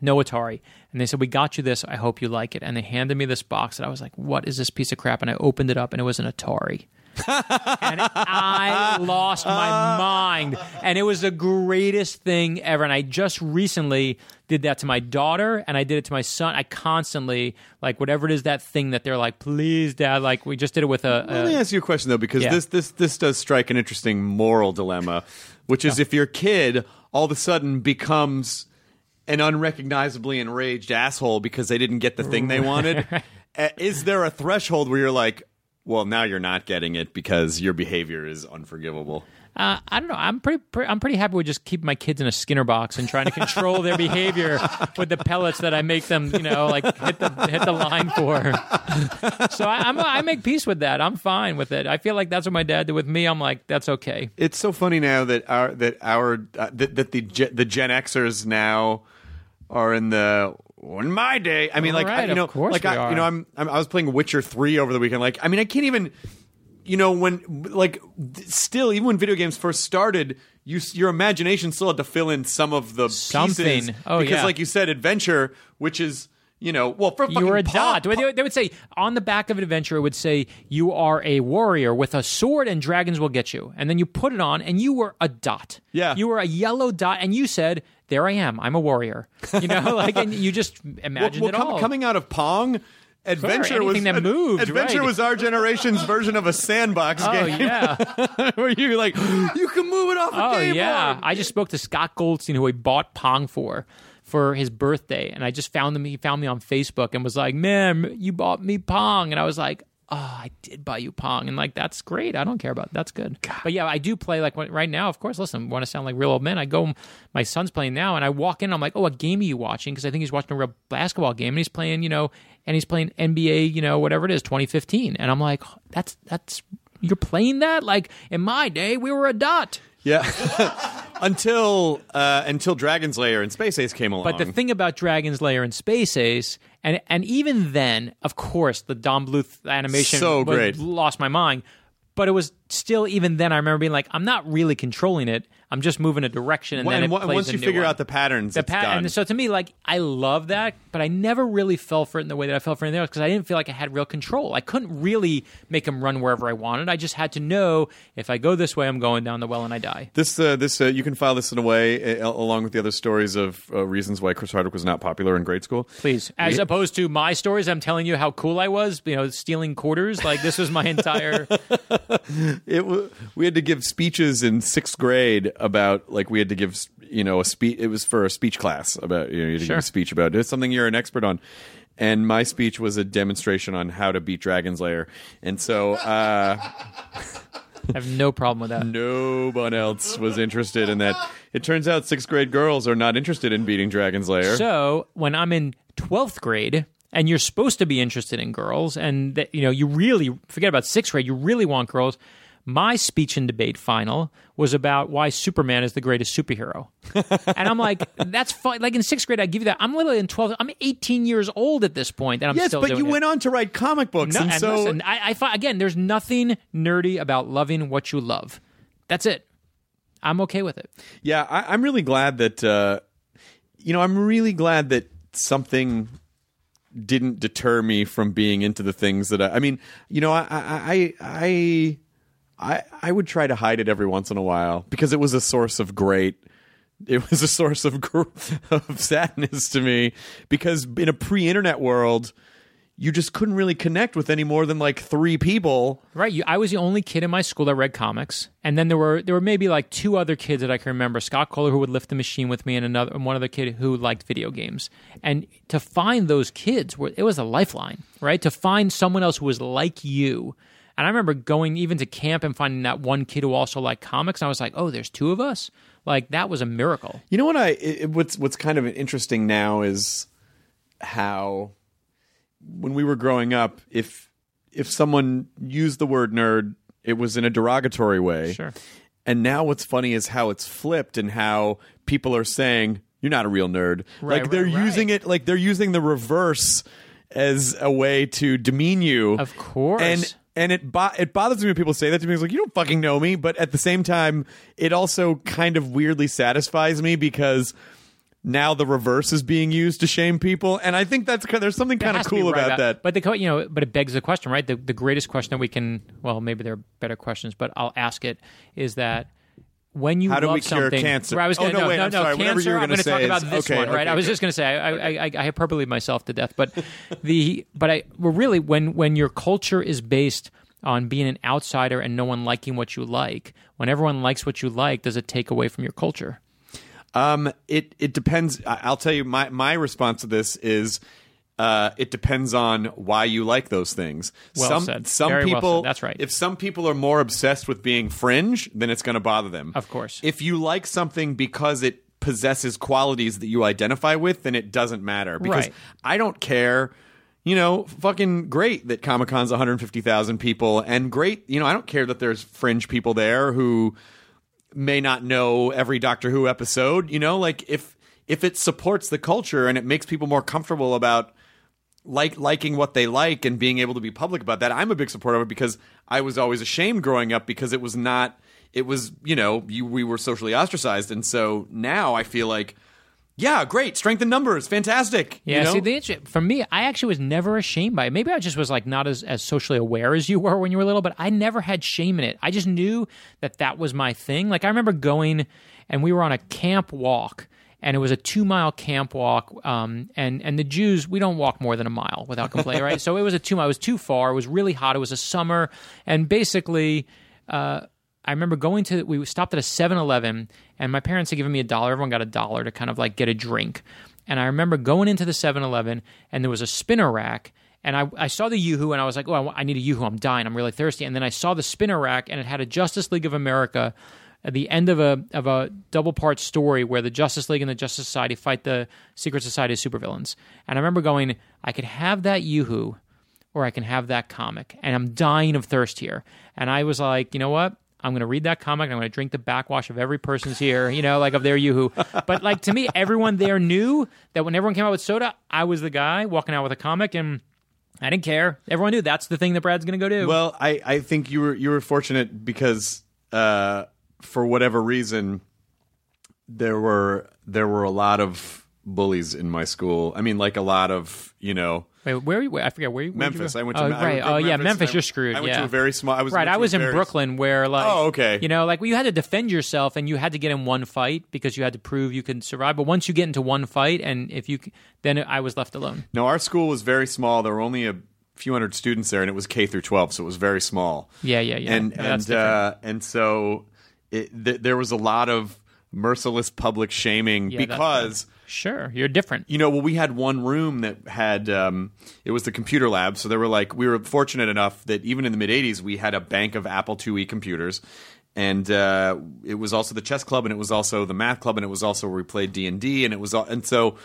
E: No Atari. And they said, We got you this. I hope you like it. And they handed me this box. And I was like, What is this piece of crap? And I opened it up and it was an Atari. And I lost my mind. And it was the greatest thing ever. And I just recently did that to my daughter and I did it to my son. I constantly, like, whatever it is, that thing that they're like, please, dad, like, we just did it with a.
A: Let me
E: a
A: ask you a question though, because
E: Yeah.
A: this this this does strike an interesting moral dilemma, which is if your kid all of a sudden becomes an unrecognizably enraged asshole because they didn't get the thing they wanted, uh, is there a threshold where you're like, well, now you're not getting it because your behavior is unforgivable?
E: Uh, I don't know. I'm pretty, pretty. I'm pretty happy with just keeping my kids in a Skinner box and trying to control their behavior with the pellets that I make them. You know, like hit the hit the line for. so I, I'm I make peace with that. I'm fine with it. I feel like that's what my dad did with me. I'm like, that's okay.
A: It's so funny now that our that our uh, that, that the the Gen Xers now are in the in my day. I mean, like
E: Right,
A: I, you know, like I,
E: are.
A: you know, I'm, I'm I was playing Witcher three over the weekend. Like I mean, I can't even. You know, when like still, even when video games first started, you your imagination still had to fill in some of the
E: Something.
A: pieces
E: Oh,
A: because,
E: yeah.
A: like you said, adventure, which is you know, well, for
E: You were a dot.
A: Pop-
E: They would- they would say on the back of an adventure, it would say you are a warrior with a sword and dragons will get you. And then you put it on, and you were a dot.
A: Yeah.
E: you were a yellow dot, and you said, "There I am. I'm a warrior." You know, like and you just
A: well, well,
E: it
A: com-
E: all.
A: coming out of Pong. Adventure was
E: anything that moved,
A: Adventure
E: right.
A: was our generation's version of a sandbox
E: oh
A: game.
E: yeah.
A: where you like you can move it off
E: Oh yeah,
A: Boy.
E: I just spoke to Scott Goldstein, who he bought Pong for for his birthday, and I just found him. He found me on Facebook and was like, "Man, you bought me Pong," and I was like. Oh, I did buy you Pong, and like that's great. I don't care about that's good. But yeah, I do play like right now. Of course, listen, want to sound like real old men? I go, my son's playing now, and I walk in. I'm like, oh, what game are you watching? Because I think he's watching a real basketball game, and he's playing, you know, and he's playing NBA, you know, whatever it is, 2015, and I'm like, that's that's you're playing that like in my day we were a dot.
A: Yeah. until uh, until Dragon's Lair and Space Ace came along.
E: But the thing about Dragon's Lair and Space Ace, and and even then, of course, the Don Bluth animation
A: So
E: was-
A: great.
E: lost my mind. But it was still even then. I remember being like, I'm not really controlling it. I'm just moving a direction, and
A: Well,
E: then
A: and
E: plays
A: once you figure
E: one.
A: out the patterns,
E: the
A: it's
E: pat-
A: done.
E: and so to me, like I love that, but I never really fell for it in the way that I fell for anything else because I didn't feel like I had real control. I couldn't really make them run wherever I wanted. I just had to know if I go this way, I'm going down the well and I die.
A: This uh, this uh, you can file this in a way uh, along with the other stories of uh, reasons why Chris Hardwick was not popular in grade school.
E: Please, as opposed to my stories, I'm telling you how cool I was. You know, stealing quarters. Like this was my entire.
A: It w- we had to give speeches in sixth grade about like we had to give you know a speech. It was for a speech class about you know you had to
E: Sure.
A: give a speech about it's something you're an expert on. And my speech was a demonstration on how to beat Dragon's Lair. And so uh,
E: I have no problem with that.
A: no one else was interested in that. It turns out sixth grade girls are not interested in beating Dragon's Lair.
E: So when I'm in 12th grade and you're supposed to be interested in girls and that, you know, you really forget about sixth grade, you really want girls. My speech and debate final was about why Superman is the greatest superhero. and I'm like, that's fine. Like in sixth grade, I give you that. I'm literally in 12th. I'm 18 years old at this point, and I'm
A: yes,
E: still
A: but
E: doing
A: you
E: it.
A: went on to write comic books,
E: No,
A: and
E: and
A: so
E: listen, I, I again, there's nothing nerdy about loving what you love. That's it. I'm okay with it.
A: Yeah, I, I'm really glad that uh, you know I'm really glad that something didn't deter me from being into the things that I. I mean, you know, I I I I I would try to hide it every once in a while because it was a source of great. It was a source of of sadness to me because in a pre-internet world, you just couldn't really connect with any more than like three people.
E: Right. You, I was the only kid in my school that read comics, and then there were there were maybe like two other kids that I can remember. Scott Kohler, who would lift the machine with me, and another and one other kid who liked video games. And to find those kids, were it was a lifeline, right? To find someone else who was like you. And I remember going even to camp and finding that one kid who also liked comics. And I was like, oh, there's two of us. Like that was a miracle.
A: You know what I it, what's what's kind of interesting now is how when we were growing up, if if someone used the word nerd, it was in a derogatory way.
E: Sure.
A: And now what's funny is how it's flipped and how people are saying you're not a real nerd.
E: Right,
A: like they're
E: right, right.
A: using it like they're using the reverse as a way to demean you.
E: Of course.
A: And and it bo- it bothers me when people say that to me. It's like you don't fucking know me, but at the same time, it also kind of weirdly satisfies me because now the reverse is being used to shame people, and I think that's there's something kind of
E: has to be
A: cool
E: right
A: about that.
E: But the co- you know, but it begs the question, right? The the greatest question that we can, well, maybe there are better questions, but I'll ask it: is that when you
A: How do
E: love
A: we cure
E: something,
A: cancer?
E: I was
A: Oh,
E: gonna,
A: no,
E: no,
A: wait,
E: no,
A: I'm
E: no,
A: sorry. Whatever
E: cancer.
A: you were
E: I'm
A: gonna
E: talk
A: say
E: about this
A: okay,
E: one, right?
A: okay,
E: I was
A: okay.
E: just going to say I, I, I, I hyperbole myself to death, but the but I well, really when when your culture is based on being an outsider and no one liking what you like, when everyone likes what you like, does it take away from your culture?
A: Um, it it depends. I'll tell you my my response to this is. Uh, it depends on why you like those things.
E: Well
A: some
E: said.
A: some
E: Very well
A: people,
E: said. That's right.
A: If some people are more obsessed with being fringe, then it's going to bother them.
E: Of course.
A: If you like something because it possesses qualities that you identify with, then it doesn't matter. Because
E: Right.
A: I don't care. You know, fucking great that Comic Con's 150,000 people, and great. You know, I don't care that there's fringe people there who may not know every Doctor Who episode. You know, like if if it supports the culture and it makes people more comfortable about like liking what they like and being able to be public about that, I'm a big supporter of it because I was always ashamed growing up because it was not. It was you know you, we were socially ostracized, and so now I feel like. Yeah, great. Strength in numbers. Fantastic.
E: Yeah,
A: you know?
E: see, the for me, I actually was never ashamed by it. Maybe I just was like not as, as socially aware as you were when you were little, but I never had shame in it. I just knew that that was my thing. Like I remember going, and we were on a camp walk, and it was a two mile camp walk. Um, and and the Jews, we don't walk more than a mile without complaining, right? So it was a two mile. It was too far. It was really hot. It was a summer, and basically. Uh, I remember going to we stopped at a 7-Eleven and my parents had given me a dollar. Everyone got a dollar to kind of like get a drink. And I remember going into the 7-Eleven and there was a spinner rack and I, I saw the Yoo-Hoo and I was like, oh, I, I need a Yoo-Hoo. I'm dying. I'm really thirsty. And then I saw the spinner rack and it had a Justice League of America at the end of a of a double part story where the Justice League and the Justice Society fight the Secret Society of supervillains. And I remember going, I could have that Yoo-Hoo or I can have that comic. And I'm dying of thirst here. And I was like, you know what? I'm going to read that comic. I'm going to drink the backwash of every person's here, you know, like of their yoo-hoo. But like to me, everyone there knew that when everyone came out with soda, I was the guy walking out with a comic and I didn't care. Everyone knew that's the thing that Brad's going to go do.
A: Well, I, I think you were you were fortunate because uh, for whatever reason there were there were a lot of bullies in my school. I mean, like a lot of you know
E: Wait, where? Are you, I forget where. you-
A: Memphis. I went to
E: oh, right. oh, yeah,
A: Memphis.
E: Memphis.
A: I-
E: you're screwed.
A: I went
E: yeah.
A: to a very small. I was
E: right. I was in
A: very-
E: Brooklyn where like.
A: Oh, okay.
E: You know, like well, you had to defend yourself and you had to get in one fight because you had to prove you could survive. But once you get into one fight and if you, then I was left alone.
A: No, our school was very small. There were only a few hundred students there, and it was K through twelve, so it was very small.
E: Yeah, yeah, yeah.
A: And
E: Yeah,
A: and uh, and so it, th- there was a lot of merciless public shaming
E: Yeah,
A: because
E: Sure, you're different.
A: you know, well, we had one room that had um, it was the computer lab. So there were like we were fortunate enough that even in the mid '80s we had a bank of Apple IIe computers, and uh, it was also the chess club, and it was also the math club, and it was also where we played D and D, and it was all, and so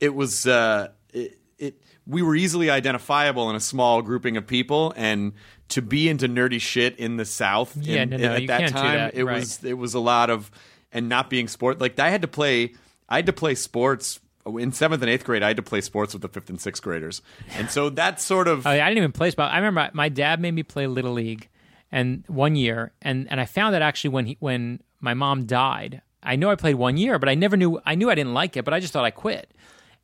A: it was uh, it, it. We were easily identifiable in a small grouping of people, and to be into nerdy shit in the South,
E: Yeah,
A: in-
E: no, no,
A: at that time,
E: that,
A: it
E: right.
A: was it was a lot of and not being sport like I had to play I had to play sports oh, in seventh and eighth grade. I had to play sports with the fifth and sixth graders, and so that sort of
E: Oh, yeah, I didn't even play spot. I remember my, my dad made me play little league, and one year, and and I found that actually when he when my mom died, I know I played one year, but I never knew. I knew I didn't like it, but I just thought I quit.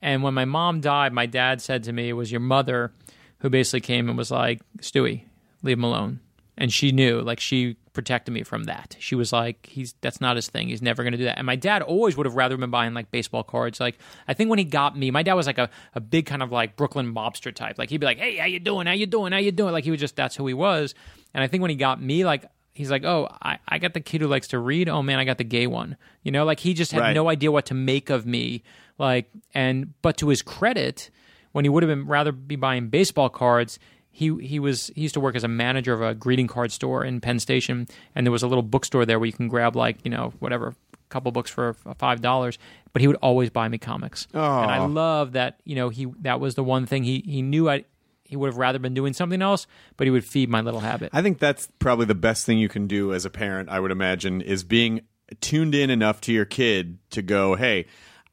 E: And when my mom died, my dad said to me, "It was your mother who basically came and was like, Stewie, leave him alone." And she knew, like she protected me from that. She was like, "He's that's not his thing. He's never going to do that." And my dad always would have rather been buying like baseball cards. Like I think when he got me, my dad was like a, a big kind of like Brooklyn mobster type. Like he'd be like, "Hey, how you doing? How you doing? How you doing?" Like he was just that's who he was. And I think when he got me, like he's like, "Oh, I, I got the kid who likes to read. Oh man, I got the gay one." You know, like he just had
A: Right.
E: no idea what to make of me. Like and but to his credit, when he would have been rather be buying baseball cards, he he was he used to work as a manager of a greeting card store in Penn Station, and there was a little bookstore there where you can grab like you know whatever a couple books for five dollars. But he would always buy me comics, and I love that you know he that was the one thing he he knew I. He would have rather been doing something else, but he would feed my little habit.
A: I think that's probably the best thing you can do as a parent. I would imagine is being tuned in enough to your kid to go, hey.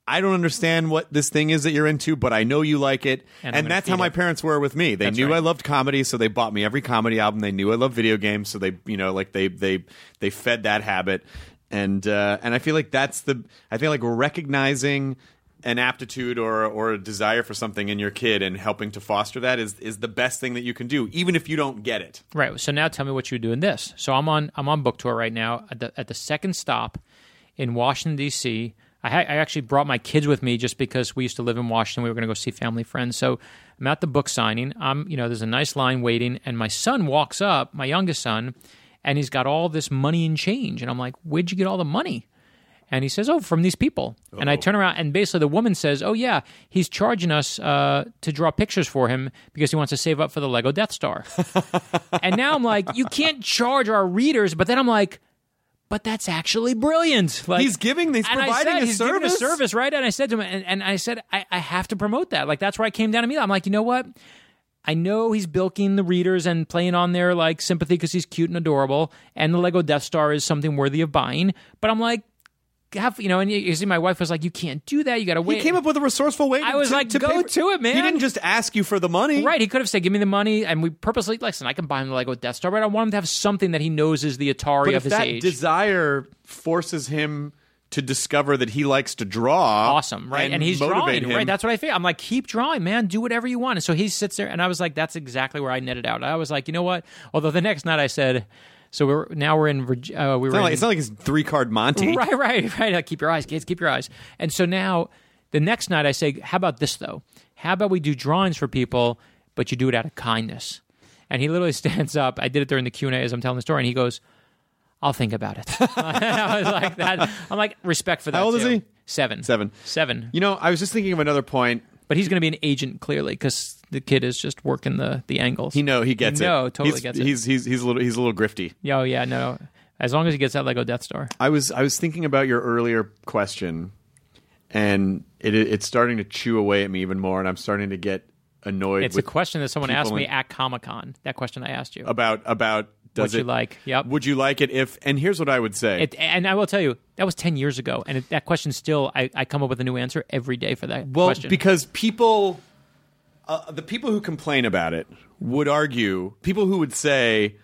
A: I don't understand what this thing is that you're into, but I know you like it,
E: And
A: and, that's how
E: feed
A: my parents were with me. They
E: That's
A: knew
E: right.
A: I loved comedy, so they bought me every comedy album. They knew I loved video games, so they, you know, like they they they fed that habit, and uh, and I feel like that's the I feel like recognizing an aptitude or or a desire for something in your kid and helping to foster that is is the best thing that you can do, even if you don't get it.
E: Right. So now tell me what you do in this. So I'm on I'm on book tour right now at the at the second stop in Washington D.C. I, ha- I actually brought my kids with me just because we used to live in Washington. We were going to go see family friends. So I'm at the book signing. I'm you know there's a nice line waiting, and my son walks up, my youngest son, and he's got all this money and change, and I'm like, where'd you get all the money? And he says, "Oh, from these people." And I turn around, and basically the woman says, "Oh yeah, he's charging us uh, to draw pictures for him because he wants to save up for the Lego Death Star." and now I'm like, "You can't charge our readers," but then I'm like, "But that's actually brilliant." Like
A: He's giving, he's providing
E: said,
A: a
E: he's giving a
A: service.
E: service, right? And I said to him, and, and I said, I, I have to promote that. Like that's where I came down to me. I'm like, you know what? I know he's bilking the readers and playing on their like sympathy because he's cute and adorable, and the Lego Death Star is something worthy of buying. But I'm like, have you know? And you, you see, my wife was like, "You can't do that. You got to wait."
A: He came up with a resourceful way.
E: I
A: to-
E: was
A: to,
E: like,
A: to
E: go to it, man.
A: He didn't just ask you for the money,
E: Right, he could have said, "Give me the money," and we purposely listen. I can buy him the Lego Death Star, but I want him to have something that he knows is the Atari
A: But
E: of
A: if
E: his
A: that
E: age.
A: desire forces him to discover that he likes to draw,
E: awesome, right? And,
A: and
E: he's drawing,
A: him,
E: right? That's what I feel. I'm like, keep drawing, man. Do whatever you want. And so he sits there, and I was like, that's exactly where I netted out. I was like, you know what? Although the next night I said, so we're now we're in uh, we
A: It's
E: were
A: not, like,
E: in,
A: it's not like it's three card Monty.
E: Right, right, right. Like, keep your eyes, kids. Keep your eyes. And so now, the next night, I say, "How about this though? How about we do drawings for people, but you do it out of kindness?" And he literally stands up. I did it during the Q and A as I'm telling the story, and he goes, "I'll think about it." I was like that. I'm like respect for that.
A: How old is he?
E: Seven.
A: Seven.
E: Seven.
A: You know, I was just thinking of another point.
E: But he's going to be an agent clearly because the kid is just working the the angles.
A: He know he gets it.
E: No, totally
A: he's,
E: gets it.
A: He's he's he's a little he's a little grifty.
E: Yeah, oh yeah, no. As long as he gets that Lego Death Star.
A: I was I was thinking about your earlier question, and it it's starting to chew away at me even more, and I'm starting to get annoyed.
E: It's a question that someone asked me
A: in-
E: at Comic Con. That question I asked you.
A: about about does
E: you
A: it
E: like? Yep.
A: Would you like it if? And here's what I would say.
E: It, and I will tell you, that was 10 years ago. And it, that question still, I, I come up with a new answer every day for that
A: Well,
E: question.
A: because people, uh, the people who complain about it would argue, people who would say,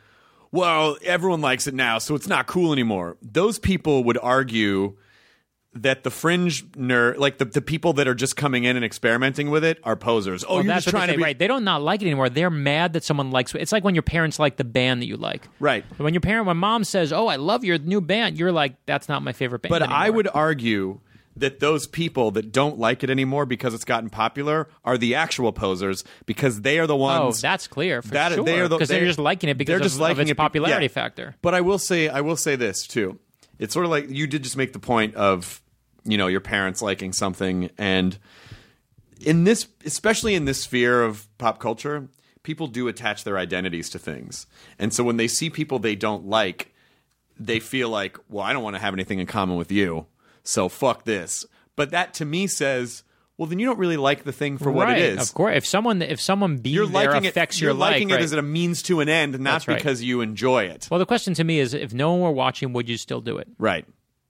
A: well, everyone likes it now, so it's not cool anymore. Those people would argue that the fringe nerd, like the, the people that are just coming in and experimenting with it, are posers. Oh,
E: Well,
A: you're
E: that's
A: just trying to be
E: right. They don't not like it anymore. They're mad that someone likes it. It's like when your parents like the band that you like.
A: Right.
E: When your parent, when mom says, "Oh, I love your new band," you're like, "That's not my favorite band."
A: But I would argue that those people that don't like it anymore because it's gotten popular are the actual posers because they are the ones.
E: Oh,
A: ones.
E: that's clear for
A: that
E: sure.
A: they are the,
E: because they're
A: they're
E: just liking it because
A: they're
E: of,
A: just
E: of
A: liking
E: its
A: it
E: popularity
A: yeah.
E: factor.
A: But I will say, I will say this too. It's sort of like you did just make the point of, you know, your parents liking something, and in this, especially in this sphere of pop culture, people do attach their identities to things, and so when they see people they don't like, they feel like, well, I don't want to have anything in common with you, so fuck this. But that to me says, well, then you don't really like the thing for what
E: right,
A: it is.
E: Of course, if someone if someone being
A: You're
E: there affects
A: it.
E: your
A: You're liking
E: life,
A: it
E: right?
A: as a means to an end, not
E: right.
A: because you enjoy it.
E: well, the question to me is, if no one were watching, would you still do it?
A: Right.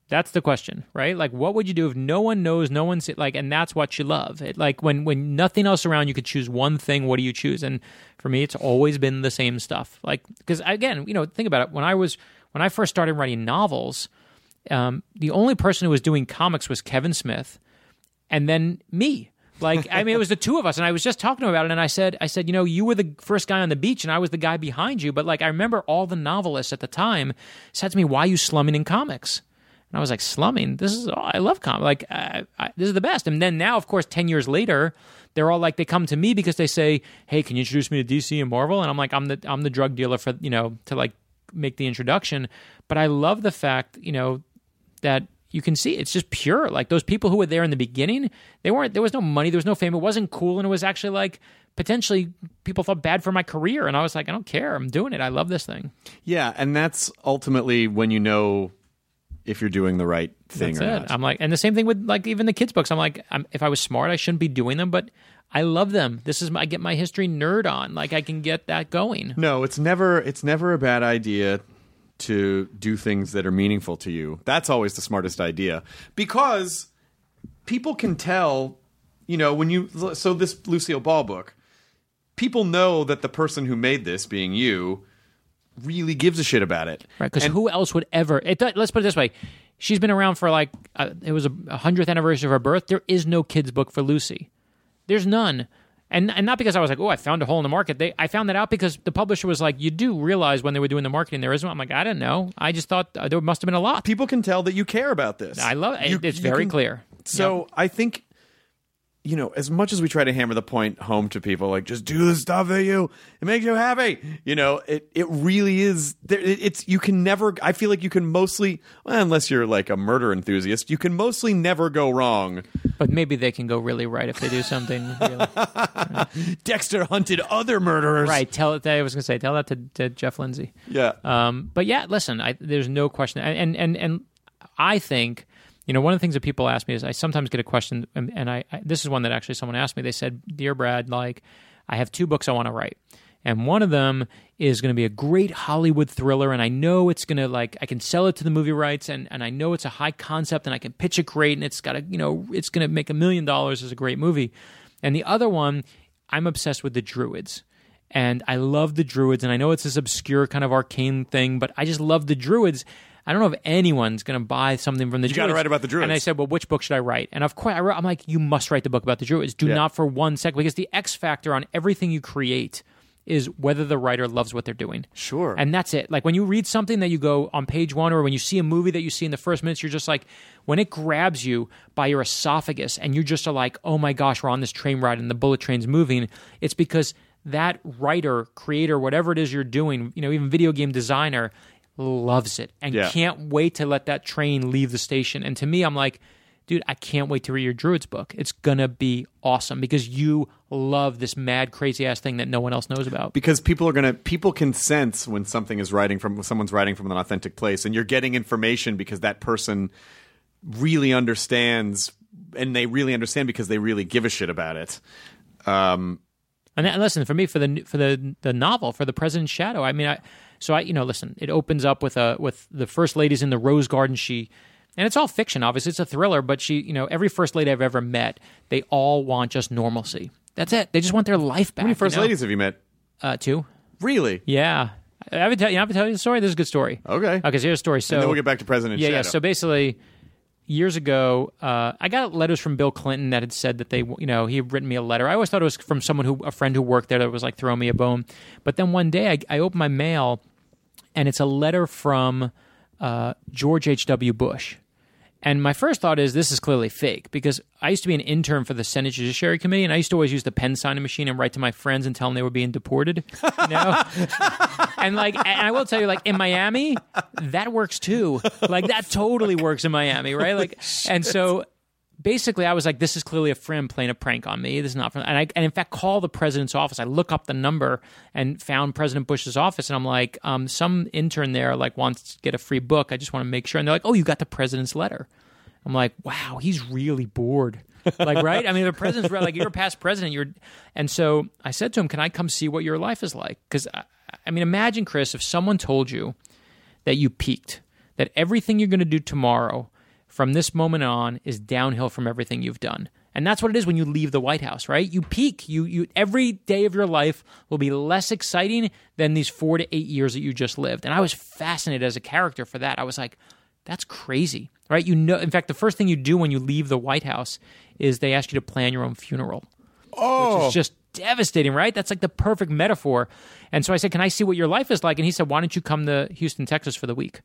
E: That's the question, right? Like, what would you do if no one knows, no one's like, and that's what you love? It, like when when nothing else around, you could choose one thing. What do you choose? And for me, it's always been the same stuff. Like, because again, you know, think about it. When I was when I first started writing novels, um, the only person who was doing comics was Kevin Smith, and then me. Like, I mean, it was the two of us, and I was just talking to him about it, and I said, I said, you know, you were the first guy on the beach, and I was the guy behind you. But like, I remember all the novelists at the time said to me, "Why are you slumming in comics?" And I was like, slumming. This is oh, I love comics. Like I, I, this is the best. And then now, of course, ten years later, they're all like they come to me because they say, "Hey, can you introduce me to DC and Marvel?" And I'm like, I'm the I'm the drug dealer for you know to like make the introduction. But I love the fact you know that you can see it's just pure. Like those people who were there in the beginning, they weren't. There was no money. There was no fame. It wasn't cool, and it was actually like potentially people thought bad for my career. And I was like, I don't care. I'm doing it. I love this thing.
A: Yeah, and that's ultimately when you know if you're doing the right thing
E: That's
A: or
E: it.
A: not.
E: I'm like, and the same thing with like even the kids' books. I'm like, I'm, if I was smart, I shouldn't be doing them, but I love them. This is my, I get my history nerd on. Like I can get that going.
A: no, it's never it's never a bad idea to do things that are meaningful to you. That's always the smartest idea because people can tell, you know, when you so this Lucille Ball book, people know that the person who made this, being you, really gives a shit about it.
E: Right? Because who else would ever? It, let's put it this way: she's been around for like uh, it was a hundredth anniversary of her birth. There is no kids' book for Lucy. There's none. And, and not because I was like, oh, I found a hole in the market. They, I found that out because the publisher was like, you do realize when they were doing the marketing there isn't. I'm like, I don't know. I just thought there must have been a lot.
A: people can tell that you care about this.
E: I love it.
A: You-
E: it's
A: you
E: very
A: can-
E: clear.
A: So I think, you know, as much as we try to hammer the point home to people, like just do the stuff that you it makes you happy. You know, it it really is. there- it- It's you can never. I feel like you can mostly, well, unless you're like a murder enthusiast, you can mostly never go wrong.
E: But maybe they can go really right if they do something really.
A: Dexter hunted other murderers.
E: right. Tell it. I was to say, tell that to, to Jeff Lindsay.
A: Yeah.
E: Um, but yeah, listen, I, there's no question, and and and I think, you know, one of the things that people ask me is I sometimes get a question, and, and I, I this is one that actually someone asked me. They said, "Dear Brad, like, I have two books I want to write." And one of them is going to be a great Hollywood thriller, and I know it's going to like I can sell it to the movie rights, and, and I know it's a high concept, and I can pitch it great, and it's got a you know it's going to make a million dollars as a great movie. And the other one, I'm obsessed with the Druids and I love the Druids, and I know it's this obscure kind of arcane thing, but I just love the Druids. I don't know if anyone's going to buy something from the
A: You
E: Druids.
A: gotta write about the Druids.
E: And I said, well, which book should I write? And of course, I wrote, I'm like, you must write the book about the Druids. Do
A: Yeah.
E: not for one second, because the X factor on everything you create is whether the writer loves what they're doing.
A: Sure.
E: And that's it. Like when you read something that you go on page one, or when you see a movie that you see in the first minutes, you're just like, when it grabs you by your esophagus and you just are like, oh my gosh, we're on this train ride and the bullet train's moving, it's because that writer, creator, whatever it is you're doing, you know, even video game designer, loves it and
A: Yeah.
E: can't wait to let that train leave the station. And to me, I'm like, dude, I can't wait to read your Druids book. It's gonna be awesome because you love this mad, crazy ass thing that no one else knows about.
A: because people are gonna people can sense when something is writing from someone's writing from an authentic place and you're getting information because that person really understands and they really understand because they really give a shit about it um
E: And that, listen, for me, for the for the the novel, for the President's Shadow, I mean, I so I you know, listen, it opens up with a with the first lady's in the rose garden. She and it's all fiction, obviously, it's a thriller, but she, you know, every first lady I've ever met, they all want just normalcy. That's it. They just want their life back.
A: how many first
E: you know?
A: ladies have you met
E: Uh, two.
A: really
E: Yeah, I haven't tell you. I haven't tell you the story. This is a good story.
A: okay
E: Okay, so here's a story. So
A: and then we'll get back to president
E: yeah,
A: Shadow.
E: yeah. So basically, years ago, uh, I got letters from Bill Clinton that had said that they, you know, he had written me a letter. I always thought it was from someone who, a friend who worked there that was like throwing me a bone. But then one day, I, I opened my mail, and it's a letter from uh, George H. W. Bush. And my first thought is this is clearly fake because I used to be an intern for the Senate Judiciary Committee, and I used to always use the pen signing machine and write to my friends and tell them they were being deported. You know, and like, and I will tell you, like in Miami, that works too. Like that totally works in Miami, right? Like, and so basically I was like, this is clearly a friend playing a prank on me. This is not and I, and in fact, call the president's office. I look up the number and found President Bush's office. And I'm like, um, some intern there like wants to get a free book. I just want to make sure. And they're like, oh, you got the president's letter. I'm like, wow, he's really bored. like, right? I mean, the president's like, you're a past president. You're, and so I said to him, can I come see what your life is like? Cause I, I mean, imagine Chris, if someone told you that you peaked, that everything you're going to do tomorrow from this moment on is downhill from everything you've done. And that's what it is when you leave the White House, right? You peak. You you every day of your life will be less exciting than these 4 to 8 years that you just lived. And I was fascinated as a character for that. I was like, that's crazy. Right? You know in fact the first thing you do when you leave the White House is they ask you to plan your own funeral. Oh. Which is oh. just devastating, right? That's like the perfect metaphor. And so I said, "Can I see what your life is like?" And he said, "Why don't you come to Houston, Texas for the week?"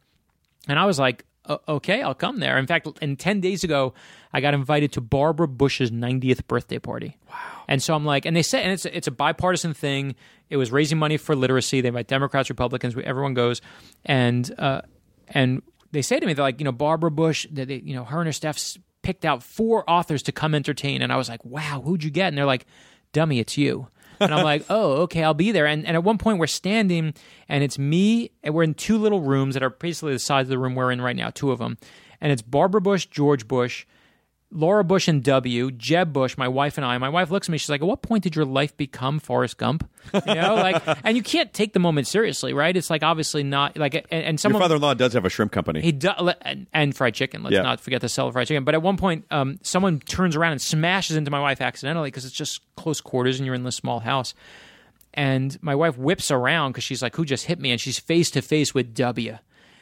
E: And I was like, okay, I'll come there. In fact, and 10 days ago, I got invited to Barbara Bush's 90th birthday party. Wow. And so I'm like, and they said, and it's, it's a bipartisan thing. It was raising money for literacy. They invite Democrats, Republicans, everyone goes. And, uh, and they say to me, they're like, you know, Barbara Bush, they, they, you know, her and her staff picked out four authors to come entertain. And I was like, wow, who'd you get? And they're like, dummy, it's you and I'm like, oh, okay, I'll be there. And, and at one point, we're standing, and it's me, and we're in two little rooms that are basically the size of the room we're in right now, two of them. And it's Barbara Bush, George Bush, Laura Bush and W, Jeb Bush, my wife and I. My wife looks at me. She's like, "At what point did your life become Forrest Gump?" You know, like, and you can't take the moment seriously, right? It's like obviously not like, and, and
A: Your father-in-law does have a shrimp company.
E: he does, and, and fried chicken. Let's
A: Yeah.
E: not forget to sell fried chicken. But at one point, um, someone turns around and smashes into my wife accidentally because it's just close quarters and you're in this small house. And my wife whips around because she's like, "Who just hit me?" And she's face to face with W,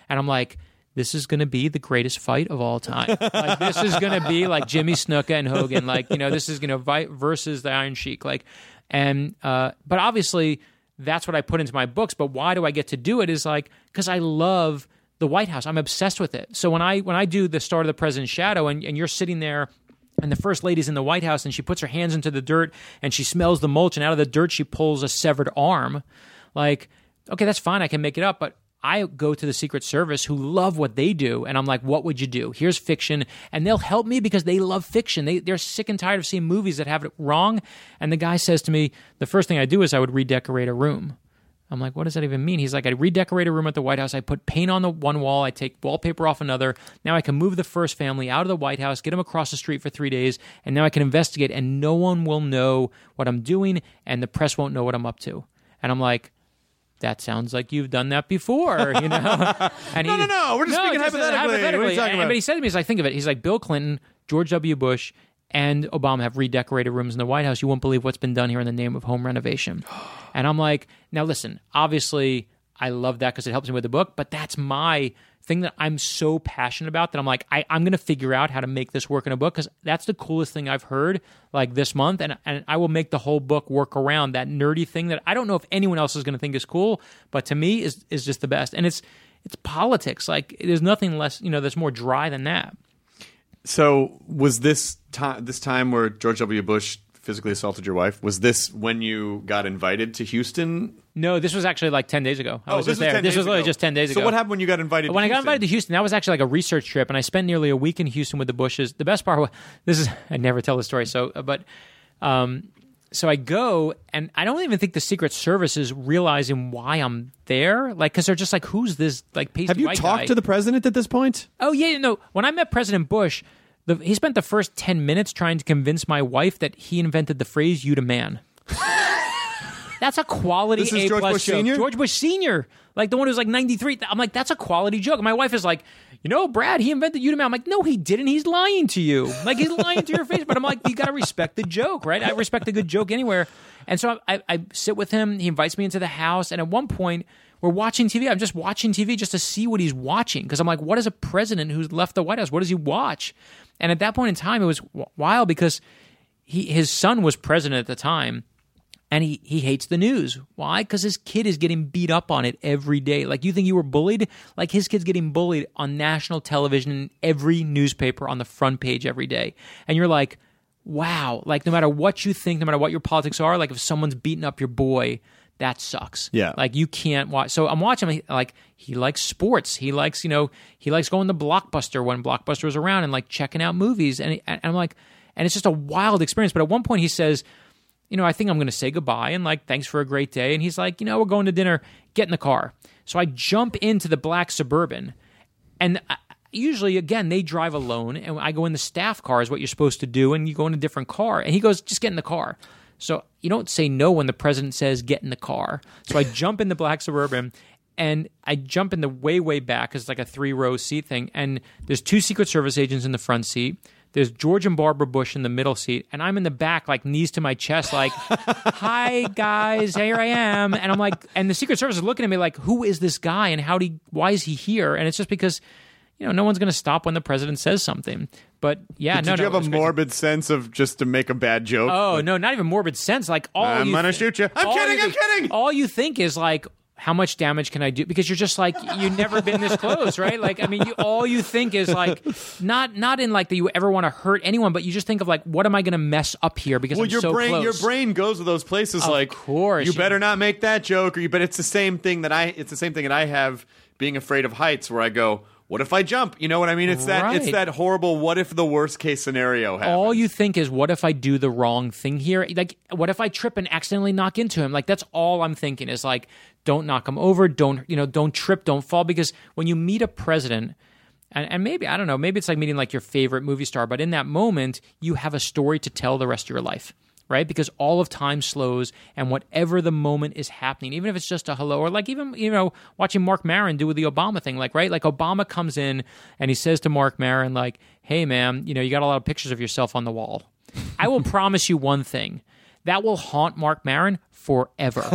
E: and I'm like this is going to be the greatest fight of all time. like this is going to be like Jimmy Snuka and Hogan. Like you know, this is going to fight versus the Iron Sheik. Like, and uh, but obviously that's what I put into my books. But why do I get to do it? Is like because I love the White House. I'm obsessed with it. So when I when I do the start of the President's Shadow, and, and you're sitting there. And the first lady's in the White House, and she puts her hands into the dirt, and she smells the mulch, and out of the dirt she pulls a severed arm. Like, okay, that's fine, I can make it up, but I go to the Secret Service who love what they do, and I'm like, what would you do? Here's fiction, and they'll help me because they love fiction. They, they're sick and tired of seeing movies that have it wrong. And the guy says to me, the first thing I do is I would redecorate a room. I'm like, what does that even mean? He's like, I redecorate a room at the White House. I put paint on the one wall. I take wallpaper off another. Now I can move the first family out of the White House, get them across the street for three days, and now I can investigate, and no one will know what I'm doing, and the press won't know what I'm up to. And I'm like, that sounds like you've done that before, you know? And
A: No, no, no, we're just speaking
E: just, uh,
A: hypothetically. What are you talking
E: And-
A: about?
E: But he said to me, he's like, think of it. He's like, Bill Clinton, George W. Bush, and Obama have redecorated rooms in the White House. You won't believe what's been done here in the name of home renovation. and I'm like, now listen, obviously, I love that because it helps me with the book, but that's my thing that I'm so passionate about that I'm like, I, I'm going to figure out how to make this work in a book because that's the coolest thing I've heard like this month. And, and I will make the whole book work around that nerdy thing that I don't know if anyone else is going to think is cool, but to me is, is just the best. And it's, it's politics. Like there's nothing less, you know, that's more dry than that.
A: So was this time this time where George W. Bush physically assaulted your wife? Was this when you got invited to Houston?
E: No, this was actually like 10 days ago. I was
A: this
E: just there.
A: 10
E: this
A: days
E: was literally
A: ago.
E: just 10 days ago.
A: So what happened when you got invited?
E: when
A: to
E: I got
A: Houston?
E: invited to Houston, that was actually like a research trip, and I spent nearly a week in Houston with the Bushes. The best part, was, this is I never tell the story, so uh, but um, so I go, and I don't even think the Secret Service is realizing why I'm there, like because they're just like, who's this like pasty
A: Have you
E: white
A: talked
E: guy?
A: to the president at this point?
E: Oh yeah, no. When I met President Bush, the, he spent the first ten minutes trying to convince my wife that he invented the phrase "you to man." That's a quality
A: This is
E: A
A: George
E: plus
A: Bush
E: joke.
A: Sr.?
E: George Bush Senior, like the one who's like ninety three. I'm like, that's a quality joke. And my wife is like, you know, Brad, he invented you. I'm like, no, he didn't. He's lying to you. Like he's lying to your face. But I'm like, you got to respect the joke, right? I respect a good joke anywhere. And so I, I sit with him. He invites me into the house, and at one point. We're watching TV. I'm just watching TV just to see what he's watching because I'm like, what is a president who's left the White House? What does he watch? And at that point in time, it was w- wild because he his son was president at the time, and he, he hates the news. Why? Because his kid is getting beat up on it every day. Like you think you were bullied? Like his kid's getting bullied on national television in every newspaper on the front page every day. And you're like, wow. Like no matter what you think, no matter what your politics are, like if someone's beating up your boy, that sucks.
A: Yeah.
E: Like you can't watch. So I'm watching. him, Like he likes sports. He likes you know he likes going to Blockbuster when Blockbuster was around and like checking out movies. And, and I'm like, and it's just a wild experience. But at one point he says, you know, I think I'm going to say goodbye and like thanks for a great day. And he's like, you know, we're going to dinner. Get in the car. So I jump into the black suburban, and. I, Usually, again, they drive alone, and I go in the staff car, is what you're supposed to do, and you go in a different car. And he goes, just get in the car. So you don't say no when the president says get in the car. So I jump in the black suburban and I jump in the way way back because it's like a three row seat thing. And there's two Secret Service agents in the front seat. There's George and Barbara Bush in the middle seat, and I'm in the back, like knees to my chest, like, "Hi guys, here I am." And I'm like, and the Secret Service is looking at me like, "Who is this guy? And how do? He, why is he here?" And it's just because, you know, no one's going to stop when the president says something. But yeah,
A: Did
E: no,
A: you have a
E: was crazy.
A: morbid sense of just to make a bad joke?
E: Oh no, not even morbid sense. Like all
A: I'm gonna
E: thi-
A: shoot you. I'm kidding,
E: you
A: I'm kidding.
E: All you think is like, how much damage can I do? Because you're just like you've never been this close, right? Like I mean, you, all you think is like not not in like that you ever want to hurt anyone, but you just think of like, what am I going to mess up here? Because
A: well,
E: I'm
A: your
E: so
A: brain,
E: close.
A: your brain goes to those places.
E: Of
A: like,
E: course.
A: you better not make that joke. Or you, but it's the same thing that I. It's the same thing that I have being afraid of heights, where I go, "What if I jump?" You know what I mean? It's that. It's that horrible. What if the worst case scenario happens?
E: all you think is what if i do the wrong thing here like what if i trip and accidentally knock into him like that's all i'm thinking is like don't knock him over don't you know don't trip don't fall because when you meet a president and, and maybe i don't know maybe it's like meeting like your favorite movie star but in that moment you have a story to tell the rest of your life right? Because all of time slows, and whatever the moment is happening, even if it's just a hello, or like even you know watching Marc Maron do with the Obama thing, like right, like Obama comes in and he says to Marc Maron, like, "Hey, man, you know you got a lot of pictures of yourself on the wall. I will promise you one thing." That will haunt Marc Maron forever.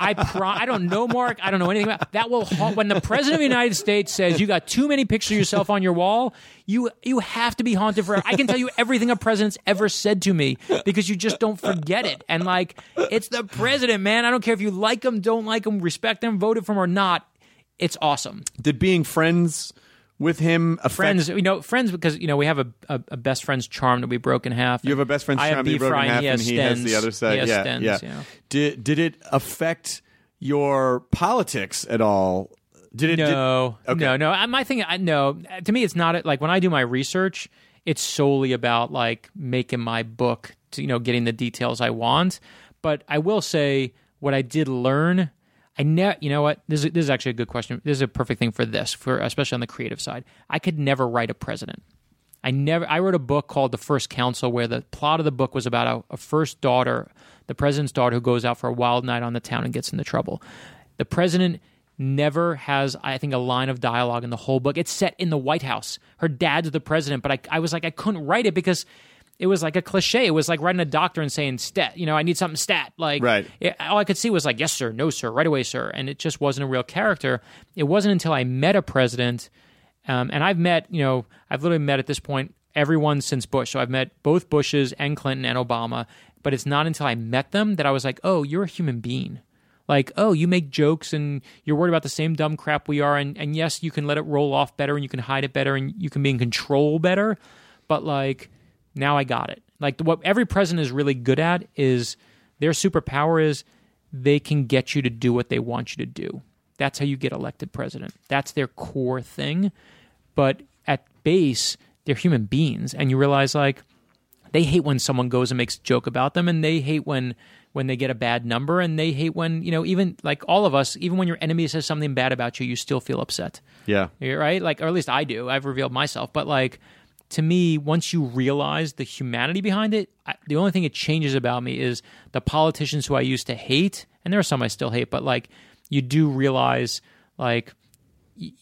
E: I pro- I don't know Marc. I don't know anything about that. Will haunt when the president of the United States says you got too many pictures of yourself on your wall. You you have to be haunted forever. I can tell you everything a president's ever said to me because you just don't forget it. And like it's the president, man. I don't care if you like him, don't like him, respect him, voted for him or not. It's awesome.
A: Did being friends with him affect
E: Friends, you know, friends because you know we have a, a, a best friend's charm that we broke in half.
A: You have a best friend's
E: I
A: charm that you broke in half, and he has the other side. Yeah,
E: stens,
A: yeah.
E: know.
A: Did did it affect your politics at all? Did it?
E: No,
A: did, okay.
E: no, no. My thing, I, no. To me, it's not like when I do my research, it's solely about like making my book, to, you know, getting the details I want. But I will say, what I did learn, I ne- You know what? This is, this is actually a good question. This is a perfect thing for this, for especially on the creative side. I could never write a president. I never. I wrote a book called The First Counsel, where the plot of the book was about a, a first daughter, the president's daughter, who goes out for a wild night on the town and gets into trouble. The president never has, I think, a line of dialogue in the whole book. It's set in the White House. Her dad's the president, but I, I was like, I couldn't write it because it was like a cliche. It was like writing a doctor and saying stat. You know, I need something stat. Like,
A: Right.
E: it, all I could see was like, yes, sir, no, sir, right away, sir. And it just wasn't a real character. It wasn't until I met a president, um, and I've met, you know, I've literally met at this point everyone since Bush. So I've met both Bushes and Clinton and Obama. But it's not until I met them that I was like, oh, you're a human being. Like, oh, you make jokes and you're worried about the same dumb crap we are. And, and yes, you can let it roll off better and you can hide it better and you can be in control better. But like, now I got it. Like, what every president is really good at is their superpower is they can get you to do what they want you to do. That's how you get elected president. That's their core thing. But at base, they're human beings. And you realize, like, they hate when someone goes and makes a joke about them and they hate when when they get a bad number and they hate when you know even like all of us even when your enemy says something bad about you you still feel upset
A: Yeah.
E: You're right like or at least i do i've revealed myself but like to me once you realize the humanity behind it I, the only thing it changes about me is the politicians who i used to hate and there are some i still hate but like you do realize like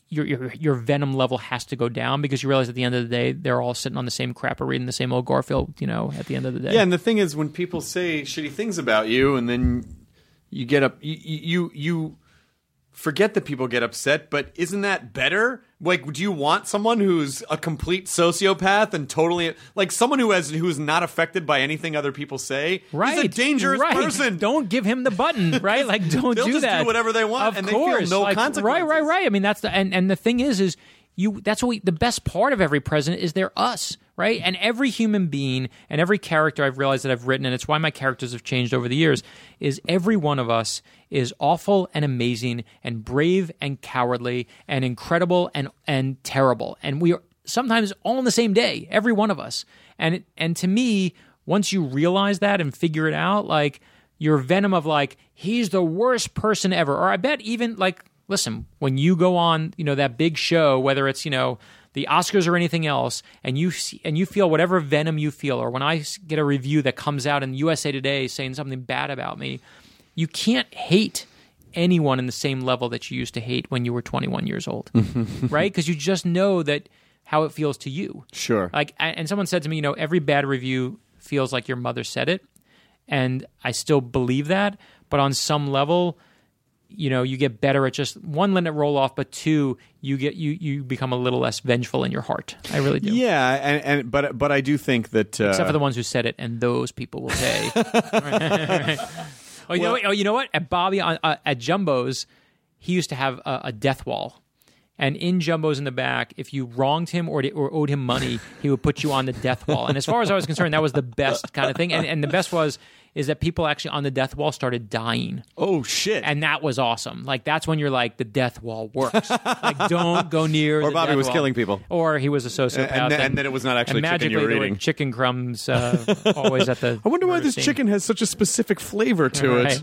E: your, your your venom level has to go down because you realize at the end of the day they're all sitting on the same crap or reading the same old Garfield. You know, at the end of the day.
A: Yeah, and the thing is, when people say shitty things about you, and then you get up, you you, you forget that people get upset, but isn't that better? Like, do you want someone who's a complete sociopath and totally like someone who has who's not affected by anything other people say?
E: Right,
A: He's a dangerous
E: right.
A: person.
E: Don't give him the button, right? Like, don't
A: They'll
E: do
A: just do
E: that.
A: whatever they want,
E: of
A: and they feel
E: course.
A: no
E: like, Right, right, right. I mean, that's the and and the thing is, is you. That's what we. The best part of every president is they're us, right? And every human being and every character I've realized that I've written, and it's why my characters have changed over the years, is every one of us is awful and amazing and brave and cowardly and incredible and and terrible, and we are sometimes all in the same day, every one of us. And and to me, once you realize that and figure it out, like your venom of like he's the worst person ever, or I bet even like listen when you go on you know that big show, whether it's you know the Oscars or anything else, and you see, and you feel whatever venom you feel, or when I get a review that comes out in USA Today saying something bad about me, you can't hate anyone in the same level that you used to hate when you were 21 years old, right? Because you just know that how it feels to you.
A: Sure.
E: Like, and someone said to me, you know, every bad review feels like your mother said it, and I still believe that. But on some level, you know, you get better at just one, letting it roll off, but two, you get you you become a little less vengeful in your heart. I really do.
A: Yeah, and, and but but I do think that uh,
E: Except for the ones who said it, and those people will pay. oh, you know, what- oh, you know what? At Bobby on, uh, at Jumbo's, he used to have a, a death wall, and in Jumbo's in the back, if you wronged him or, or owed him money, he would put you on the death wall. And as far as I was concerned, that was the best kind of thing. And and the best was is that people actually on the death wall started dying.
A: oh shit,
E: And that was awesome. Like that's when you're like the death wall works. like don't go near.
A: Or
E: the
A: Bobby
E: death
A: was
E: wall.
A: killing people.
E: Or he was a sociopath.
A: And- and- and then it was not actually
E: and
A: chicken you
E: magically
A: were
E: there
A: eating.
E: chicken crumbs uh, always at the.
A: I wonder why this
E: scene.
A: chicken has such a specific flavor to
E: Right.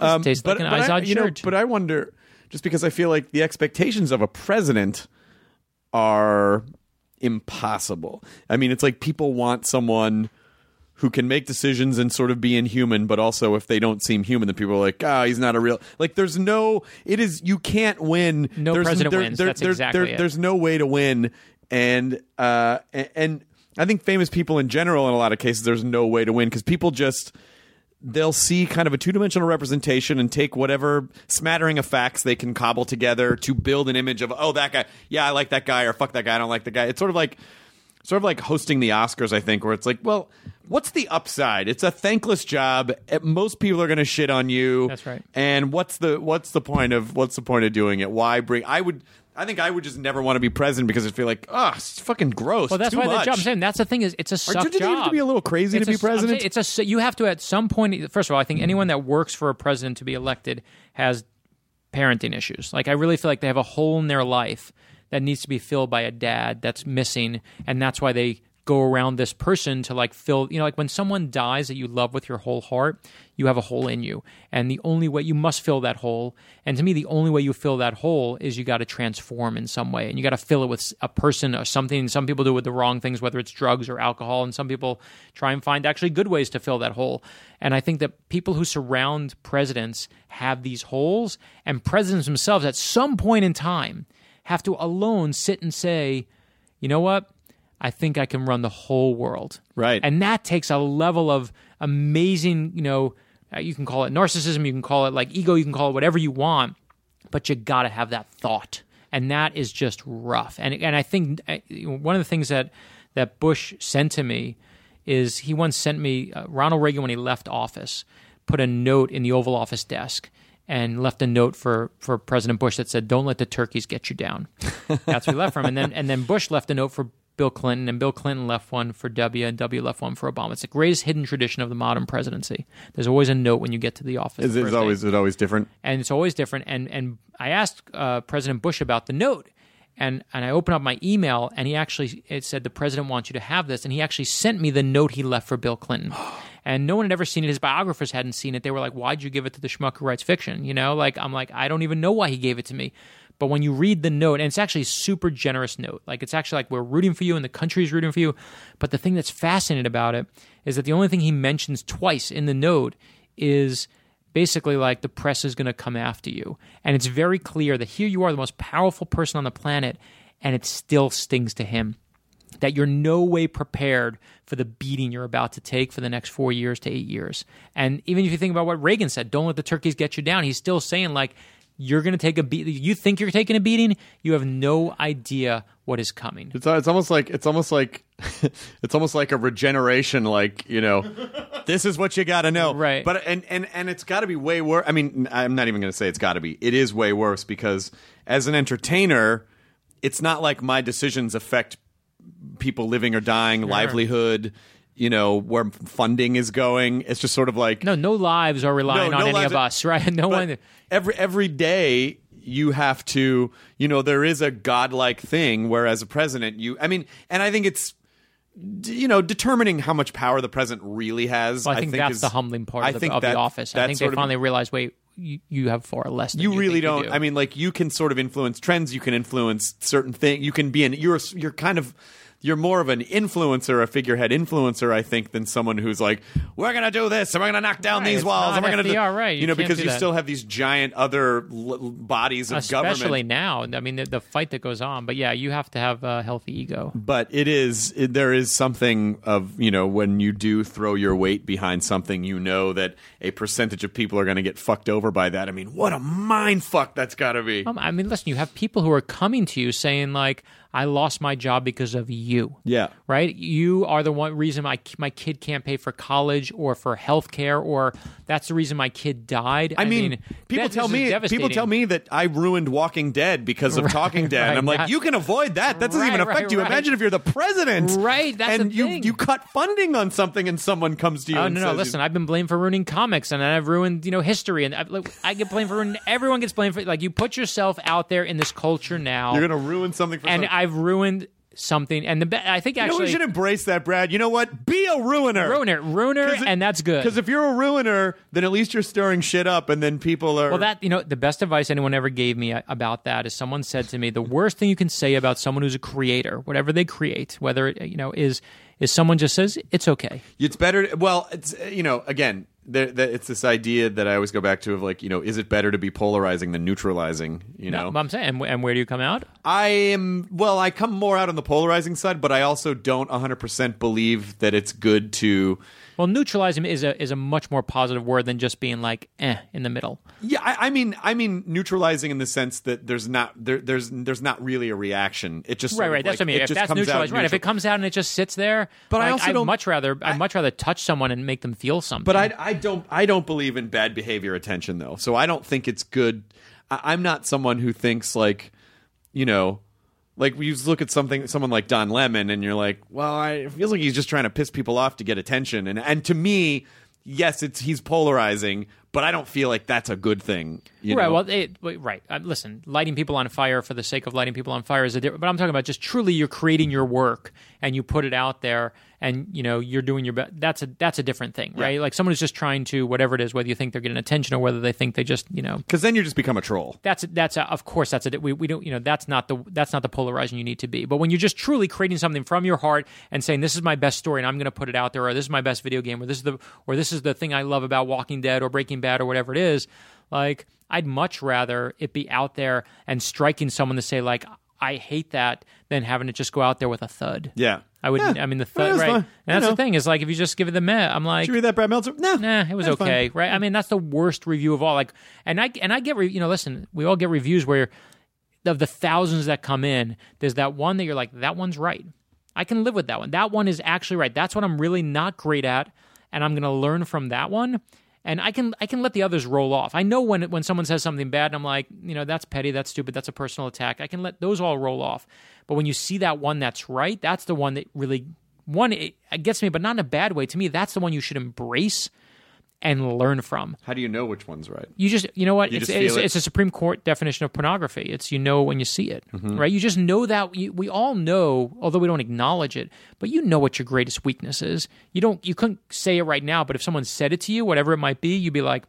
A: it.
E: tastes like an
A: I,
E: Izod
A: you know, but I wonder, just because I feel like the expectations of a president are impossible. I mean, it's like people want someone who can make decisions and sort of be inhuman, but also if they don't seem human, then people are like, ah, he's not a real. Like, there's no. It is you can't win.
E: No
A: there's,
E: president
A: there-
E: wins.
A: there-
E: That's
A: there-
E: exactly it.
A: There's no way to win, and uh, and, and I think famous people in general, in a lot of cases, there's no way to win because people just they'll see kind of a two-dimensional representation and take whatever smattering of facts they can cobble together to build an image of oh that guy yeah i like that guy or fuck that guy i don't like the guy it's sort of like sort of like hosting the oscars i think where it's like well what's the upside it's a thankless job Eh, most people are going to shit on you
E: That's right.
A: and what's the what's the point of what's the point of doing it why bring i would i think i would just never want to be president because i feel like oh it's fucking gross
E: Well, that's why
A: much.
E: the job. I'm saying that's the thing is it's a suck
A: you think you have to be a little crazy to
E: It's
A: be
E: a- saying
A: president?
E: It's a you have to at some point. First of all, I think anyone that works for a president to be elected has parenting issues. Like I really feel like they have a hole in their life that needs to be filled by a dad that's missing, and that's why they go around this person to like fill you know like when someone dies that you love with your whole heart you have a hole in you. And the only way you must fill that hole. And to me the only way you fill that hole is you got to transform in some way and you got to fill it with a person or something. Some people do it with the wrong things whether it's drugs or alcohol and some people try and find actually good ways to fill that hole. And i think that people who surround presidents have these holes and presidents themselves at some point in time have to alone sit and say you know what I think I can run the whole world.
A: Right.
E: And that takes a level of amazing, you know, uh, you can call it narcissism, you can call it like ego, you can call it whatever you want, but you got to have that thought. And that is just rough. And and I think uh, one of the things that that Bush sent to me is he once sent me uh, Ronald Reagan when he left office put a note in the Oval Office desk and left a note for, for President Bush that said, "Don't let the turkeys get you down." That's what he left from, and then and then Bush left a note for Bill Clinton, and Bill Clinton left one for W, and W left one for Obama. It's the greatest hidden tradition of the modern presidency. There's always a note when you get to the office.
A: Is
E: the
A: it
E: first day
A: always is it always different?
E: and it's always different. And and I asked uh, President Bush about the note, and and I opened up my email, and he actually it said the president wants you to have this, and he actually sent me the note he left for Bill Clinton. And no one had ever seen it. His biographers hadn't seen it. They were like, "Why'd you give it to the schmuck who writes fiction?" You know, like I'm like, I don't even know why he gave it to me. But when you read the note, and it's actually a super generous note, like it's actually like we're rooting for you and the country's rooting for you. But the thing that's fascinating about it is that the only thing he mentions twice in the note is basically like the press is going to come after you. And it's very clear that here you are, the most powerful person on the planet, and it still stings to him that you're no way prepared for the beating you're about to take for the next four years to eight years. And even if you think about what Reagan said, don't let the turkeys get you down, he's still saying, like, you're going to take a beat. You think you're taking a beating. You have no idea what is coming.
A: It's it's almost like it's almost like it's almost like a regeneration. Like you know, this is what you got to know,
E: Right.
A: But and and and it's got to be way worse. I mean, I'm not even going to say it's got to be. It is way worse because as an entertainer, it's not like my decisions affect people living or dying, livelihood. You know where funding is going. It's just sort of like
E: No, no lives are relying
A: No,
E: on
A: no
E: any of us, right? No one.
A: every every day you have to you know there is a godlike thing whereas a president you i mean and i think it's you know determining how much power the president really has
E: Well, I think, that's
A: is-
E: the humbling part
A: I
E: of, the,
A: think
E: of
A: that-
E: the office. I think they
A: of-
E: finally realized, wait, you, you have far less. Than
A: you,
E: you
A: really don't
E: do.
A: i mean like you can sort of influence trends you can influence certain things you can be an you're you're kind of you're more of an influencer, a figurehead influencer, I think, than someone who's like, "We're gonna do this, and we're gonna knock down
E: Right,
A: these walls, and we're gonna do,"
E: right, you
A: You know, because you
E: that.
A: still have these giant other l- bodies of
E: especially
A: government.
E: Especially now. I mean, the, the fight that goes on. But yeah, you have to have a healthy ego.
A: but it is it, there is something of you know when you do throw your weight behind something you know that a percentage of people are going to get fucked over by that i mean what a mind fuck that's got to be
E: Um, I mean, listen, you have people who are coming to you saying like, "I lost my job because of you."
A: yeah
E: right? You are the one reason my my kid can't pay for college or for health care, or that's the reason my kid died.
A: I mean, people
E: that-
A: tell me people tell me that I ruined Walking Dead because of Talking Dead. and
E: right,
A: I'm like,
E: not-
A: you can avoid that. That doesn't even affect
E: right,
A: you.
E: right.
A: Imagine if you're the president,
E: Right, that's
A: and
E: the
A: you you cut funding on something, and someone comes to you.
E: Oh no, no! Listen, I've been blamed for ruining comics, and I've ruined you know history, and uh, I, look, I get blamed for ruining. Everyone gets blamed for like you put yourself out there in this culture now,
A: you're going to ruin something for
E: and
A: someone.
E: I've ruined something. And the be- I think
A: you know,
E: actually
A: we should embrace that, Brad. You know what? Be a ruiner.
E: ruiner, ruiner,
A: it-
E: and that's good.
A: Because if you're a ruiner, then at least you're stirring shit up, and then people are.
E: Well, that you know, the best advice anyone ever gave me uh, about that is someone said to me, the worst thing you can say about someone who's a creator, whatever they create, whether it you know is is someone just says it's okay.
A: It's better. Well, it's uh, you know again. There, there, it's this idea that I always go back to of like you know is it better to be polarizing than neutralizing you know
E: No, I'm saying, and, and where do you come out?
A: I am well I come more out on the polarizing side but I also don't 100% believe that it's good to
E: Well, neutralizing is a is a much more positive word than just being like eh in the middle.
A: yeah I, I mean I mean neutralizing in the sense that there's not there, there's there's not really a reaction it just
E: Right, right. That's what I mean. If that's neutralized, right? If it comes out and it just sits there,
A: But I also
E: I'd
A: don't-
E: much rather I'd much rather touch someone and make them feel something.
A: But I, I don't I don't believe in bad behavior attention though. So I don't think it's good. I, I'm not someone who thinks like, you know, like you look at something someone like Don Lemon and you're like, well, I, it feels like he's just trying to piss people off to get attention. And and to me, yes, it's he's polarizing, but I don't feel like that's a good thing. You
E: right.
A: know?
E: Well, it, right. Uh, listen, lighting people on fire for the sake of lighting people on fire is a different. But I'm talking about just truly you're creating your work and you put it out there, and you know you're doing your best. That's a that's a different thing, right? Like someone who's just trying to whatever it is, whether you think they're getting attention or whether they think they just you know.
A: because then you just become a troll.
E: That's that's a, of course that's a we, we don't you know that's not the that's not the polarizing you need to be. But when you're just truly creating something from your heart and saying this is my best story and I'm going to put it out there, or this is my best video game, or this is the or this is the thing I love about Walking Dead or Breaking Bad or whatever it is, like I'd much rather it be out there and striking someone to say like I hate that than having to just go out there with a thud.
A: Yeah,
E: I would.
A: Yeah.
E: I mean, the thud, right?
A: fine.
E: And that's
A: You
E: the thing is like if you just give it the meh, I'm like,
A: Did you read that, Brad Meltzer? No,
E: Nah, it was
A: fine.
E: okay, right? I mean, that's the worst review of all. Like, and I and I get re- you know, listen, we all get reviews where of the thousands that come in, there's that one that you're like, that one's right. I can live with that one. That one is actually right. That's what I'm really not great at, and I'm going to learn from that one. And I can I can let the others roll off. I know when when someone says something bad, and I'm like, you know, that's petty, that's stupid, that's a personal attack. I can let those all roll off. But when you see that one that's right, that's the one that really one it, it gets me, but not in a bad way. To me, that's the one you should embrace and learn from.
A: How do you know which one's right?
E: You just, you know what?
A: You
E: it's, it's,
A: it?
E: it's a Supreme Court definition of pornography. It's you know when you see it,
A: Mm-hmm.
E: right? You just know that. You, we all know, although we don't acknowledge it, but you know what your greatest weakness is. You don't, you couldn't say it right now, but if someone said it to you, whatever it might be, you'd be like,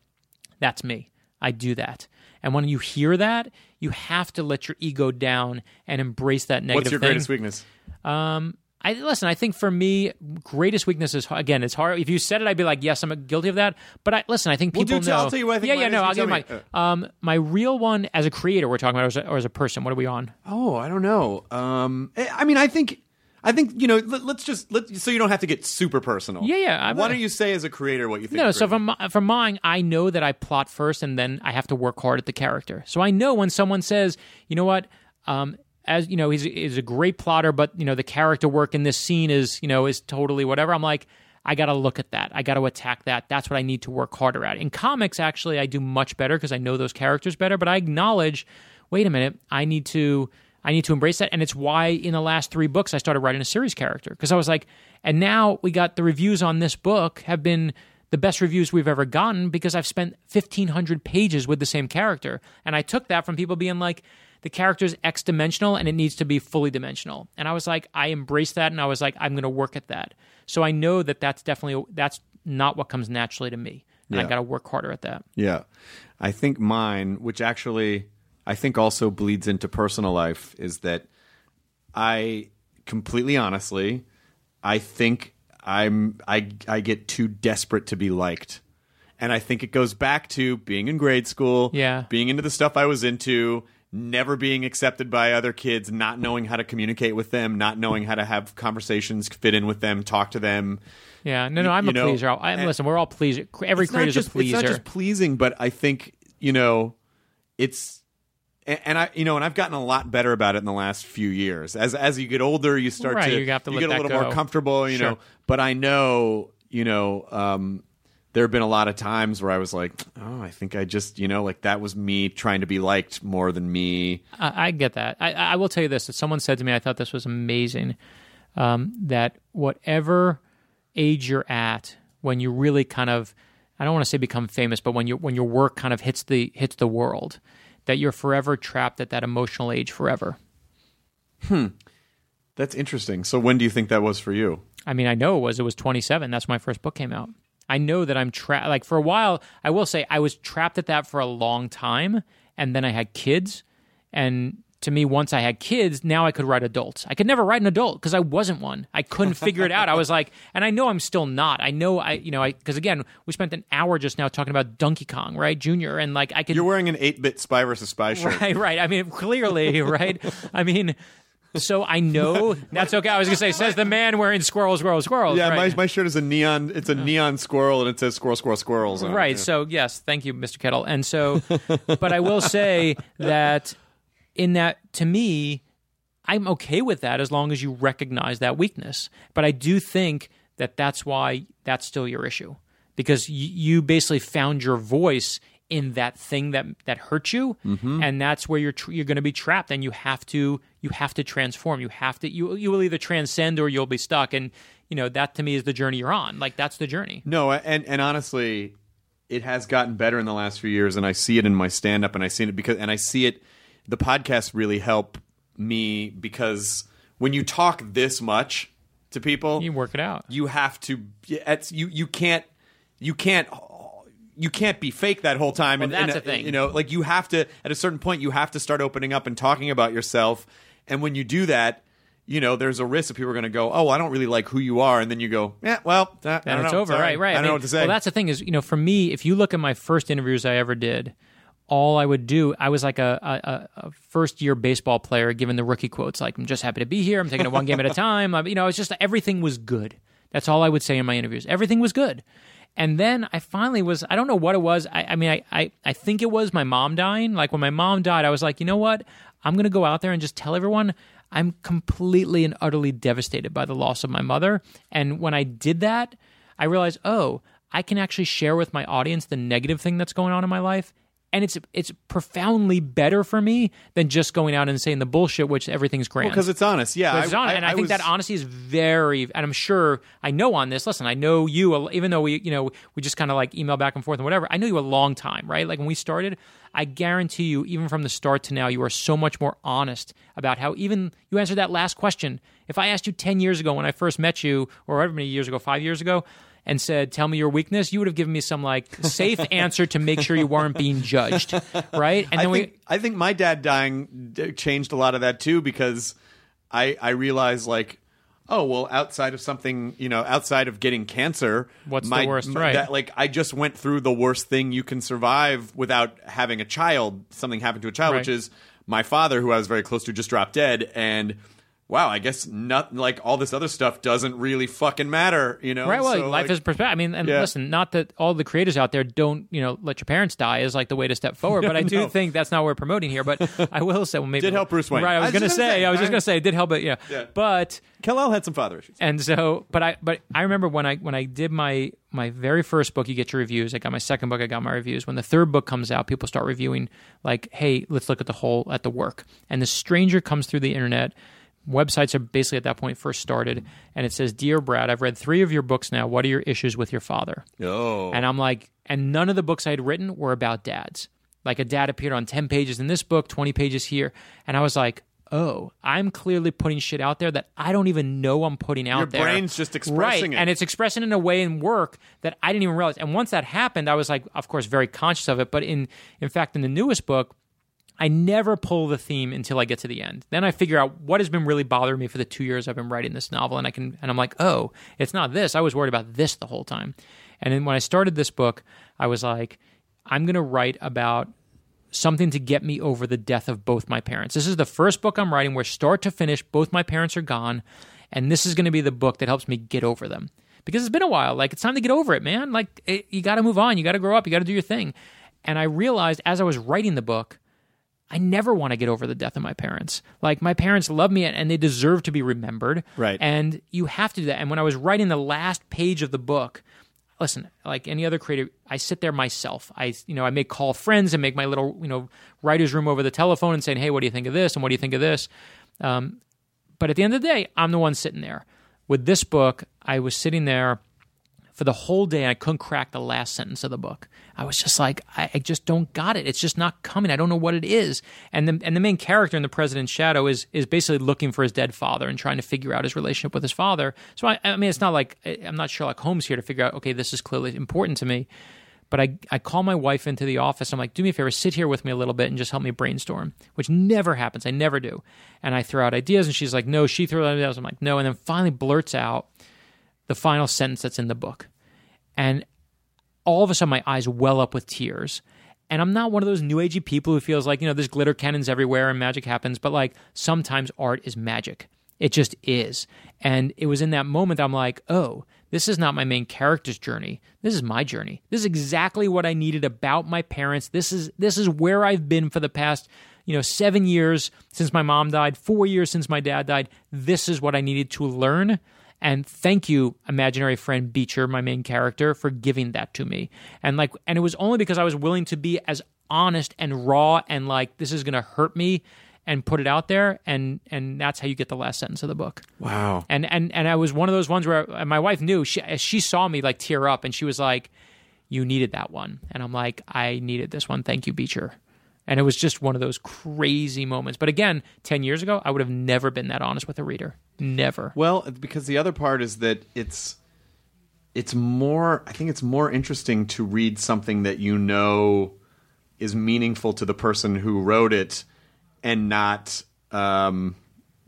E: "That's me. I do that." And when you hear that, you have to let your ego down and embrace that negative
A: What's your
E: thing.
A: greatest weakness?
E: I listen. I think for me, greatest weakness is again. It's hard. If you said it, I'd be like, yes, I'm guilty of that. But I listen. I think
A: Well,
E: people
A: do
E: know.
A: tell- I'll tell you what I think
E: Yeah, yeah. No, I'll give you my um my real one as a creator. We're talking about or as a, or as a person. What are we on?
A: Oh, I don't know. Um, I I mean, I think I think you know. Let, us just let so you don't have to get super personal.
E: Yeah, yeah, I-
A: Why don't you say as a creator what you think?
E: No, so from from mine, I know that I plot first, and then I have to work hard at the character. So I know when someone says, you know what, um, as you know, he's he's a great plotter, but you know the character work in this scene is you know is totally whatever. I'm like, I got to look at that. I got to attack that. That's what I need to work harder at. In comics, actually, I do much better because I know those characters better. But I acknowledge, wait a minute, I need to. I need to embrace that. And it's why in the last three books I started writing a series character. Because I was like, and now we got the reviews on this book have been the best reviews we've ever gotten because I've spent 1,500 pages with the same character. And I took that from people being like, the character's X dimensional and it needs to be fully dimensional. And I was like, I embraced that and I was like, I'm going to work at that. So I know that that's definitely, that's not what comes naturally to me. And I got to work harder at that.
A: Yeah. I think mine, which actually I think also bleeds into personal life, is that I completely honestly, I think I'm I I get too desperate to be liked. And I think it goes back to being in grade school,
E: Yeah.
A: being into the stuff I was into, never being accepted by other kids, not knowing how to communicate with them, not knowing how to have conversations, fit in with them, talk to them.
E: Yeah. No, no, I'm
A: you
E: a
A: know,
E: pleaser. I, listen, we're all pleaser. Every
A: it's is
E: a pleaser.
A: It's not just pleasing, but I think you know, it's and, I you know, and I've gotten a lot better about it in the last few years. As as you get older, you start
E: Right,
A: to
E: you to let
A: get a little more comfortable, you
E: Sure.
A: know. But I know, you know, um, there have been a lot of times where I was like, oh, I think I just, you know, like that was me trying to be liked more than me.
E: I, I get that. I, I will tell you this: that someone said to me, I thought this was amazing. Um, that whatever age you're at, when you really kind of, I don't want to say become famous, but when you when your work kind of hits the hits the world, that you're forever trapped at that emotional age forever. Hmm.
A: That's interesting. So when do you think that was for you?
E: I mean, I know it was. It was 27. That's when my first book came out. I know that I'm trapped. Like for a while, I will say I was trapped at that for a long time, and then I had kids, and to me, once I had kids, now I could write adults. I could never write an adult because I wasn't one. I couldn't figure it out. I was like, and I know I'm still not. I know I, you know, I because again, we spent an hour just now talking about Donkey Kong, right, Junior, and like I could
A: You're wearing an eight bit spy versus spy shirt.
E: Right, right. I mean, clearly, right. I mean, so I know that's okay. I was gonna say, says the man wearing squirrel, squirrel, squirrels.
A: Yeah,
E: right.
A: my, my shirt is a neon. It's a neon squirrel, and it says "squirrel, squirrel, squirrels." on it.
E: Right.
A: Yeah.
E: So yes, thank you, Mr. Kettle. And so, but I will say that in that, to me, I'm okay with that as long as you recognize that weakness. But I do think that that's why that's still your issue because you, you basically found your voice in that thing that that hurt you, mm-hmm. and that's where you're tr- you're going to be trapped, and you have to you have to transform. You have to you you will either transcend or you'll be stuck, and you know that to me is the journey you're on. Like that's the journey.
A: No, and and honestly, it has gotten better in the last few years, and I see it in my stand up, and I see it because, and I see it. The podcast really help me because when you talk this much to people,
E: You work it out.
A: you have to. It's, you you can't you can't. You can't be fake that whole time, and,
E: that's
A: and,
E: the uh, thing.
A: You know, like you have to. At a certain point, you have to start opening up and talking about yourself. And when you do that, you know, there's a risk that people are going to go, "Oh, I don't really like who you are," and then you go, "Yeah, well, I
E: and it's
A: know.
E: over.
A: Sorry.
E: Right, right.
A: I don't know what to say."
E: Well, that's the thing is, you know, for me, if you look at my first interviews I ever did, all I would do, I was like a, a, a first year baseball player giving the rookie quotes, like "I'm just happy to be here. I'm taking it one game at a time." I, you know, it's just everything was good. That's all I would say in my interviews. Everything was good. And then I finally was, I don't know what it was. I, I mean, I, I, I think it was my mom dying. Like when my mom died, I was like, you know what? I'm going to go out there and just tell everyone I'm completely and utterly devastated by the loss of my mother. And when I did that, I realized, oh, I can actually share with my audience the negative thing that's going on in my life. And it's it's profoundly better for me than just going out and saying the bullshit, which everything's grand.
A: because it's honest. Yeah,
E: it's on, and I, think
A: was-
E: that honesty is very, and I'm sure I know on this. Listen, I know you, even though we, you know, we just kind of like email back and forth and whatever. I know you a long time, right? Like when we started, I guarantee you, even from the start to now, you are so much more honest about how even you answered that last question. If I asked you ten years ago when I first met you, or however many years ago, five years ago. And said, "Tell me your weakness." You would have given me some like safe answer to make sure you weren't being judged, right? And
A: I
E: then we,
A: I think my dad dying changed a lot of that too because I I realized like oh well outside of something you know outside of getting cancer
E: What's the worst,
A: my-
E: right.
A: that, like I just went through the worst thing you can survive without having a child something happened to a child which is my father who I was very close to just dropped dead and wow, I guess not like all this other stuff doesn't really fucking matter, you know?
E: Right. Well,
A: So,
E: life
A: like,
E: is perspective. I mean, and
A: Yeah.
E: listen, not that all the creators out there don't, you know, let your parents die is like the way to step forward, but I do
A: No.
E: think that's not what we're promoting here. But I will say, well, maybe
A: Did help Bruce Wayne.
E: Right. I
A: I
E: was
A: was
E: going to say,
A: say,
E: I was just going to say, it did help, but yeah.
A: Yeah.
E: But
A: Kal-El had some father issues.
E: and so, but I, but I remember when I when I did my my very first book, you get your reviews. I got my second book, I got my reviews. When the third book comes out, people start reviewing like, hey, let's look at the whole at the work. And the stranger comes through the internet. Websites are basically at that point first started, and it says, "Dear Brad, I've read three of your books now. What are your issues with your father?"
A: Oh.
E: And I'm like, and none of the books I had written were about dads. Like a dad appeared on 10 pages in this book, 20 pages here. And I was like, oh, I'm clearly putting shit out there that I don't even know I'm putting out
A: Your
E: there.
A: brain's just expressing
E: right.
A: it.
E: And it's expressing in a way in work that I didn't even realize. And once that happened, I was like, of course, very conscious of it. But in in fact, in the newest book, I never pull the theme until I get to the end. Then I figure out what has been really bothering me for the two years I've been writing this novel, and I can and I'm like, oh, it's not this. I was worried about this the whole time. And then when I started this book, I was like, I'm going to write about something to get me over the death of both my parents. This is the first book I'm writing where start to finish both my parents are gone, and this is going to be the book that helps me get over them. Because it's been a while, like it's time to get over it, man. Like it, you got to move on, you got to grow up, you got to do your thing. And I realized as I was writing the book, I never want to get over the death of my parents. Like my parents love me and they deserve to be remembered.
A: Right.
E: And you have to do that. And when I was writing the last page of the book, listen, like any other creator, I sit there myself. I, you know, I make call friends and make my little, you know, writer's room over the telephone and saying, hey, what do you think of this? And what do you think of this? Um, but at the end of the day, I'm the one sitting there. With this book, I was sitting there for the whole day I couldn't crack the last sentence of the book. I was just like, I, I just don't got it. It's just not coming. I don't know what it is. And the and the main character in the President's Shadow is is basically looking for his dead father and trying to figure out his relationship with his father. So I, I mean, it's not like I'm not Sherlock Holmes here to figure out. Okay, this is clearly important to me. But I, I call my wife into the office. I'm like, do me a favor, sit here with me a little bit and just help me brainstorm, which never happens. I never do. And I throw out ideas, and she's like, no. She throws out ideas. I'm like, no. And then finally blurts out the final sentence that's in the book. And all of a sudden, my eyes well up with tears. And I'm not one of those new agey people who feels like, you know, there's glitter cannons everywhere and magic happens, but like sometimes art is magic. It just is. And it was in that moment I'm like, oh, this is not my main character's journey. This is my journey. This is exactly what I needed about my parents. This is this is where I've been for the past, you know, 7 years since my mom died, 4 years since my dad died. This is what I needed to learn. And thank you, imaginary friend Beecher, my main character, for giving that to me. And like, and it was only because I was willing to be as honest and raw and like, this is going to hurt me, and put it out there. And and that's how you get the last sentence of the book.
A: wow.
E: And and and I was one of those ones where and my wife knew she she saw me like tear up, and she was like, "You needed that one," and I'm like, "I needed this one. Thank you, Beecher." And it was just one of those crazy moments. But again, ten years ago, I would have never been that honest with a reader. Never.
A: Well, because the other part is that it's it's more I think it's more interesting to read something that you know is meaningful to the person who wrote it and not um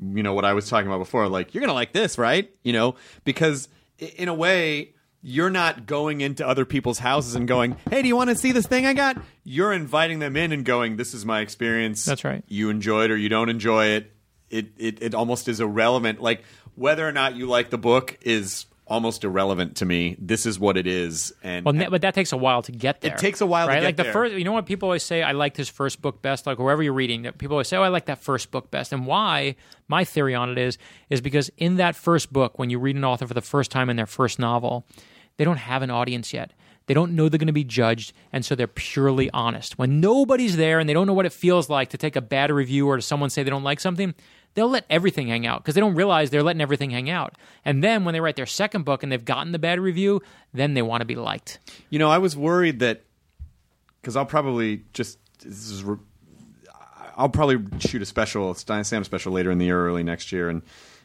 A: you know what I was talking about before like you're going to like this, right? You know, because in a way you're not going into other people's houses and going, "Hey, do you want to see this thing I got?" You're inviting them in and going, "This is my experience."
E: That's right.
A: You enjoy it or you don't enjoy it. It it it almost is irrelevant. Like whether or not you like the book is almost irrelevant to me. This is what it is, and
E: Well, ne- but that takes a while to get there.
A: It takes a while to
E: right?
A: get
E: like the
A: there.
E: first. You know what people always say? I liked his first book best. Like wherever you're reading, that people always say, "Oh, I like that first book best." And why? My theory on it is is because in that first book, when you read an author for the first time in their first novel, they don't have an audience yet. They don't know they're going to be judged, and so they're purely honest. When nobody's there and they don't know what it feels like to take a bad review or to someone say they don't like something, they'll let everything hang out because they don't realize they're letting everything hang out. And then when they write their second book and they've gotten the bad review, then they want to be liked.
A: You know, I was worried that because I'll probably just this is re- I'll probably shoot a special, Stein Sam special later in the year, early next year, and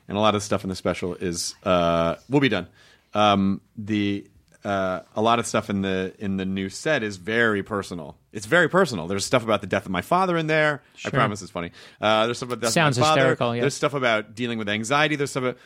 A: and a lot of the stuff in the special is uh, will be done. Um, the uh, a lot of stuff in the in the new set is very personal. It's very personal. There's stuff about the death of my father in there. I promise it's funny. Uh, there's stuff about the death
E: Sounds
A: of my father.
E: hysterical, yeah.
A: There's stuff about dealing with anxiety. There's stuff about,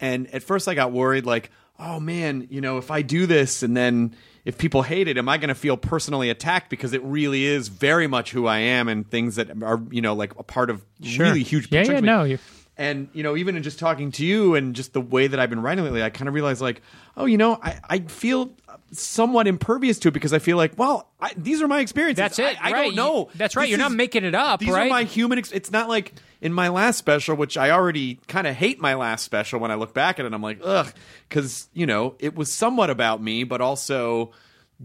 A: and at first I got worried, like, oh man, you know, if I do this and then if people hate it, am I going to feel personally attacked because it really is very much who I am and things that are, you know, like a part of
E: Sure.
A: really huge
E: Yeah, yeah, no, you-
A: And you know, even in just talking to you and just the way that I've been writing lately, I kind of realized like, oh, you know, I, I feel somewhat impervious to it because I feel like, well, I, these are my experiences.
E: That's it.
A: I, I
E: right.
A: don't know.
E: That's right.
A: This
E: You're not making it up,
A: These
E: right?
A: are my human. Ex- it's not like in my last special, which I already kind of hate my last special. When I look back at it, I'm like, ugh, because you know it was somewhat about me, but also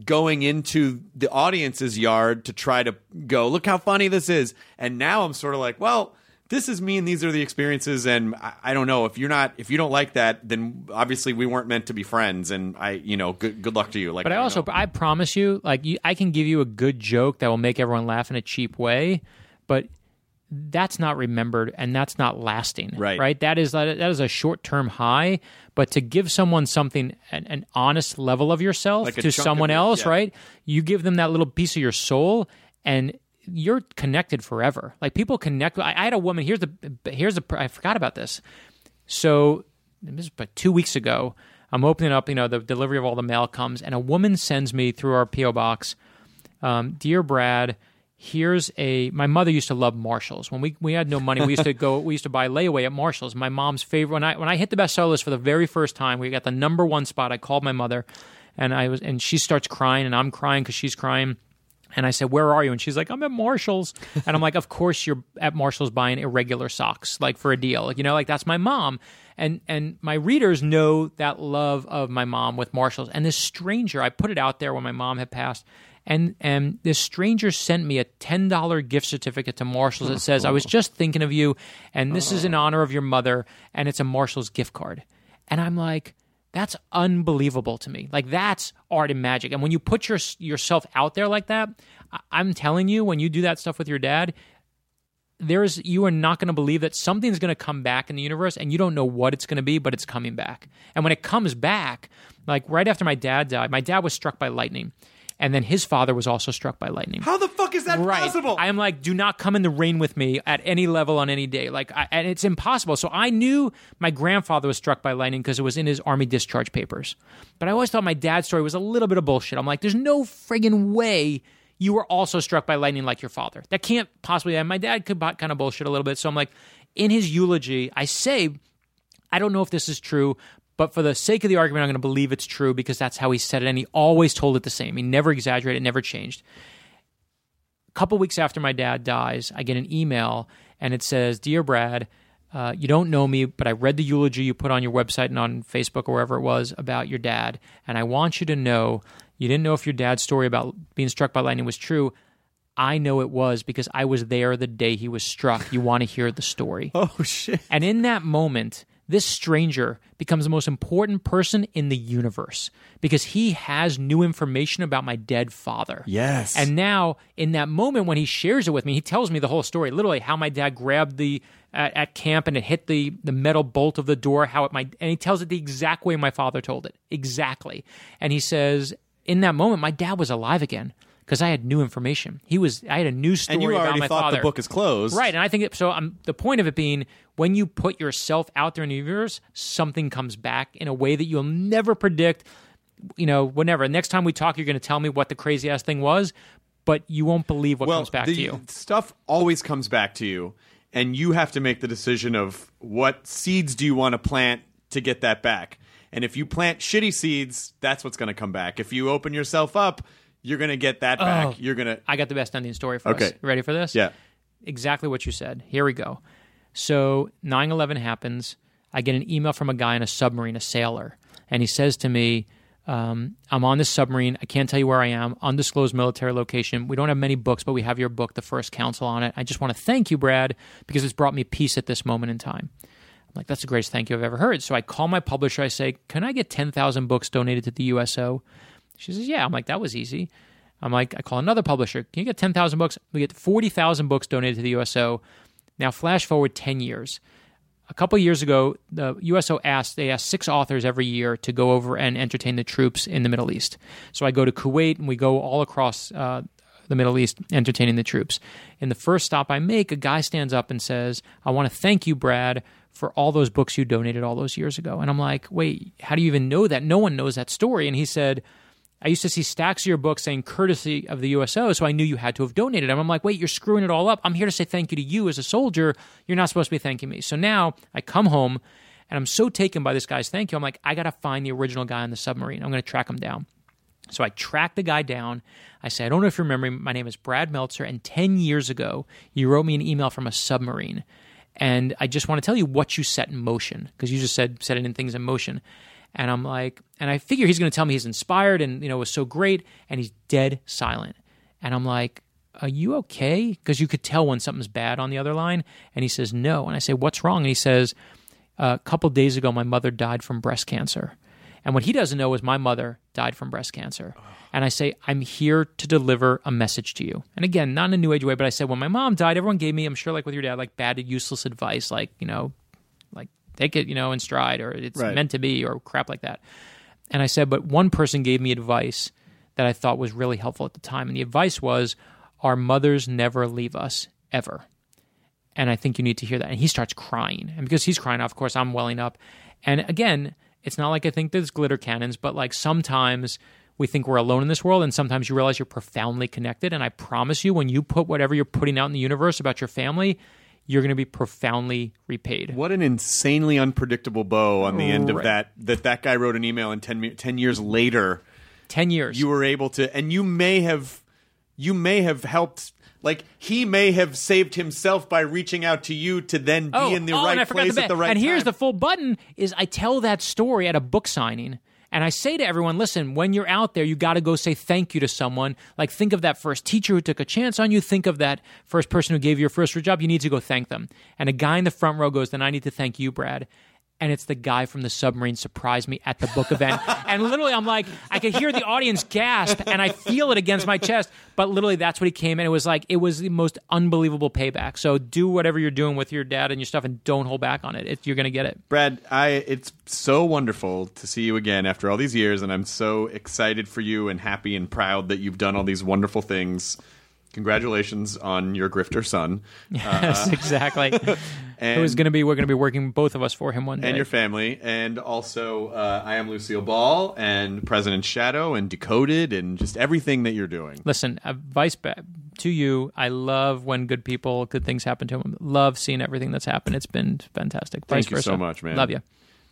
A: going into the audience's yard to try to go, look how funny this is. And now I'm sort of like, well. This is me, and these are the experiences. And I, I don't know if you're not, if you don't like that, then obviously we weren't meant to be friends. And I, you know, good, good luck to you. Like,
E: But I also,
A: know.
E: I promise you, like, you, I can give you a good joke that will make everyone laugh in a cheap way, but that's not remembered and that's not lasting.
A: Right.
E: Right. That is that is a short term high. But to give someone something an, an honest level of yourself
A: Like
E: to someone else,
A: yeah.
E: right? You give them that little piece of your soul, and you're connected forever. Like people connect. I, I had a woman. Here's the here's the. I forgot about this. So this is about two weeks ago. I'm opening up, you know, the delivery of all the mail comes, and a woman sends me through our PO box, um, dear Brad. Here's a. My mother used to love Marshalls. When we we had no money, we used to go. We used to buy layaway at Marshalls. My mom's favorite. When I when I hit the bestseller list for the very first time, we got the number one spot. I called my mother, and I was and she starts crying, and I'm crying because she's crying. And I said, "Where are you?" And she's like, "I'm at Marshalls." And I'm like, "Of course you're at Marshalls buying irregular socks, like for a deal. Like you know, like that's my mom." And and my readers know that love of my mom with Marshalls. And this stranger, I put it out there when my mom had passed, and and this stranger sent me a ten dollar gift certificate to Marshalls that says, "I was oh. just thinking of you, and this is in oh. honor of your mother, and it's a Marshalls gift card." And I'm like. That's unbelievable to me. Like that's art and magic. And when you put your, yourself out there like that, I- I'm telling you, when you do that stuff with your dad, there's you are not going to believe that something's going to come back in the universe, and you don't know what it's going to be, but it's coming back. And when it comes back, like right after my dad died, my dad was struck by lightning, and then his father was also struck by lightning.
A: how the fuck is that
E: Right.
A: possible?
E: I am like, do not come in the rain with me at any level on any day. Like, I, and it's impossible. So I knew my grandfather was struck by lightning because it was in his army discharge papers. But I always thought my dad's story was a little bit of bullshit. I'm like, there's no friggin' way you were also struck by lightning like your father. That can't possibly. And my dad could kind of bullshit a little bit. So I'm like, in his eulogy, I say, I don't know if this is true, but for the sake of the argument, I'm going to believe it's true because that's how he said it, and he always told it the same. He never exaggerated, never changed. A couple weeks after my dad dies, I get an email, and it says, "Dear Brad." Uh, you don't know me, but I read the eulogy you put on your website and on Facebook or wherever it was about your dad. And I want you to know you didn't know if your dad's story about being struck by lightning was true. I know it was because I was there the day he was struck. You want to hear the story.
A: oh shit.
E: And in that moment, this stranger becomes the most important person in the universe because he has new information about my dead father.
A: Yes.
E: And now, in that moment when he shares it with me, he tells me the whole story, literally how my dad grabbed the at, at camp and it hit the the metal bolt of the door, how it might, and he tells it the exact way my father told it, exactly. And he says, in that moment, my dad was alive again because I had new information. He was, I had a new story
A: and you
E: about
A: already
E: my
A: thought
E: father.
A: the book is closed,
E: Right, and I think it, so. Um, the point of it being, when you put yourself out there in the universe, something comes back in a way that you'll never predict. You know, whenever next time we talk, you're going to tell me what the crazy ass thing was, but you won't believe what
A: well,
E: comes back to you.
A: Stuff always comes back to you, and you have to make the decision of what seeds do you want to plant to get that back. And if you plant shitty seeds, that's what's going to come back. If you open yourself up, you're going to get that back.
E: Oh.
A: You're going to.
E: I got the best ending story for us.
A: Okay.
E: You ready for this?
A: Yeah.
E: exactly what you said. Here we go. So 9 11 happens. I get an email from a guy in a submarine, a sailor, and he says to me, um, I'm on this submarine. I can't tell you where I am. Undisclosed military location. We don't have many books, but we have your book, The First Counsel, on it. I just want to thank you, Brad, because it's brought me peace at this moment in time. I'm like, that's the greatest thank you I've ever heard. So I call my publisher. I say, can I get 10,000 books donated to the USO? She says, yeah. I'm like, that was easy. I'm like, I call another publisher. Can you get 10,000 books? We get 40,000 books donated to the USO. Now, flash forward 10 years. A couple years ago, the USO asked, they asked six authors every year to go over and entertain the troops in the Middle East. So I go to Kuwait and we go all across uh, the Middle East entertaining the troops. In the first stop I make, a guy stands up and says, I want to thank you, Brad, for all those books you donated all those years ago. And I'm like, wait, how do you even know that? No one knows that story. And he said, I used to see stacks of your books saying courtesy of the USO, so I knew you had to have donated them. I'm like, wait, you're screwing it all up. I'm here to say thank you to you as a soldier. You're not supposed to be thanking me. So now I come home and I'm so taken by this guy's thank you. I'm like, I got to find the original guy on the submarine. I'm going to track him down. So I track the guy down. I say, I don't know if you remember me. My name is Brad Meltzer, and 10 years ago, you wrote me an email from a submarine. And I just want to tell you what you set in motion because you just said setting things in motion. And I'm like, and I figure he's going to tell me he's inspired and, you know, was so great. And he's dead silent. And I'm like, are you okay? Because you could tell when something's bad on the other line. And he says, no. And I say, what's wrong? And he says, a couple days ago, my mother died from breast cancer. And what he doesn't know is my mother died from breast cancer. And I say, I'm here to deliver a message to you. And again, not in a new age way, but I said, when my mom died, everyone gave me, I'm sure like with your dad, like bad, useless advice, like, you know, take it, you know, in stride or it's
A: Right.
E: meant to be or crap like that. And I said, but one person gave me advice that I thought was really helpful at the time. And the advice was, our mothers never leave us ever. And I think you need to hear that. And he starts crying. And because he's crying, of course, I'm welling up. And again, it's not like I think there's glitter cannons, but like sometimes we think we're alone in this world, and sometimes you realize you're profoundly connected. And I promise you, when you put whatever you're putting out in the universe about your family, you're going to be profoundly repaid.
A: What an insanely unpredictable bow on the end of that. That that guy wrote an email, and 10, 10 years later,
E: 10 years.
A: you were able to, and you may have, you may have helped. Like he may have saved himself by reaching out to you to then be oh, in the
E: oh,
A: right place
E: the
A: at the right
E: And here's the full button: is I tell that story at a book signing, and I say to everyone, "Listen, when you're out there, you got to go say thank you to someone. Like think of that first teacher who took a chance on you. Think of that first person who gave you your first job. You need to go thank them." And a guy in the front row goes, "Then I need to thank you, Brad." And it's the guy from the submarine surprised me at the book event. and literally, I'm like, I could hear the audience gasp and I feel it against my chest. But literally, that's what he came in. It was like, it was the most unbelievable payback. So do whatever you're doing with your dad and your stuff and don't hold back on it. it you're going to get it.
A: Brad, I it's so wonderful to see you again after all these years, and I'm so excited for you and happy and proud that you've done all these wonderful things. Congratulations on your grifter son
E: Yes, exactly.
A: and,
E: Who's going to be, we're going to be working both of us for him one day.
A: and your family, and also uh, I am Lucille Ball and President Shadow and Decoded and just everything that you're doing.
E: Listen, advice to you. I love when good people, good things happen to them. Love seeing everything that's happened. It's been fantastic.
A: Thank
E: Vice
A: you so much, man.
E: Love you.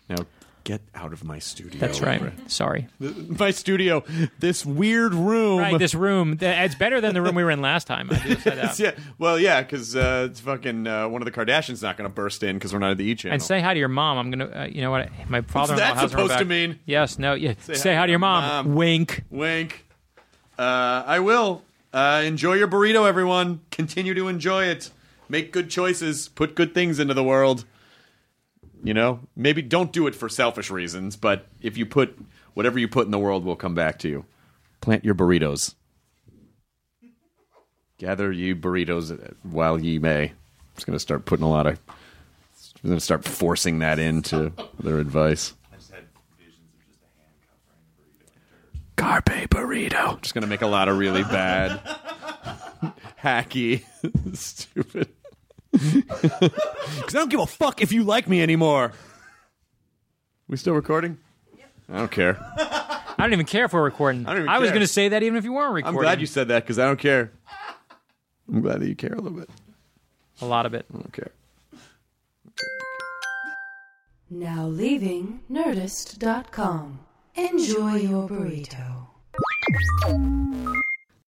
A: Now get out of my studio.
E: That's right. Sorry.
A: My studio, this weird room.
E: Right, this room. th- It's better than the room we were in last time. I that.
A: yeah, well, yeah, because uh, it's fucking uh, one of the Kardashians not going to burst in because we're not at the E channel.
E: And say hi to your mom. I'm gonna. Uh, you know what? My father-in-law
A: that
E: has her
A: supposed
E: back.
A: to mean?
E: Yes. No. Yeah. Say, hi, to your mom.
A: mom.
E: Wink.
A: Wink. Uh, I will. Uh, enjoy your burrito, everyone. Continue to enjoy it. Make good choices. Put good things into the world. You know, maybe don't do it for selfish reasons, but if you put whatever you put in the world will come back to you. Plant your burritos. Gather ye burritos while ye may. I'm just going to start putting a lot of. I'm going to start forcing that into their advice. I just had visions of just a hand covering burrito. Carpe burrito. Just gonna make a lot of really bad, hacky, stupid. Because I don't give a fuck if you like me anymore. We still recording? I don't care.
E: I don't even care if we're recording.
A: I don't even
E: was
A: care.
E: going to say that even if you weren't recording.
A: I'm
E: recording.
A: glad you said that because I don't care. I'm glad that you care a little bit.
E: A lot of it.
A: I don't care.
D: Now leaving Nerdist.com. Enjoy your burrito.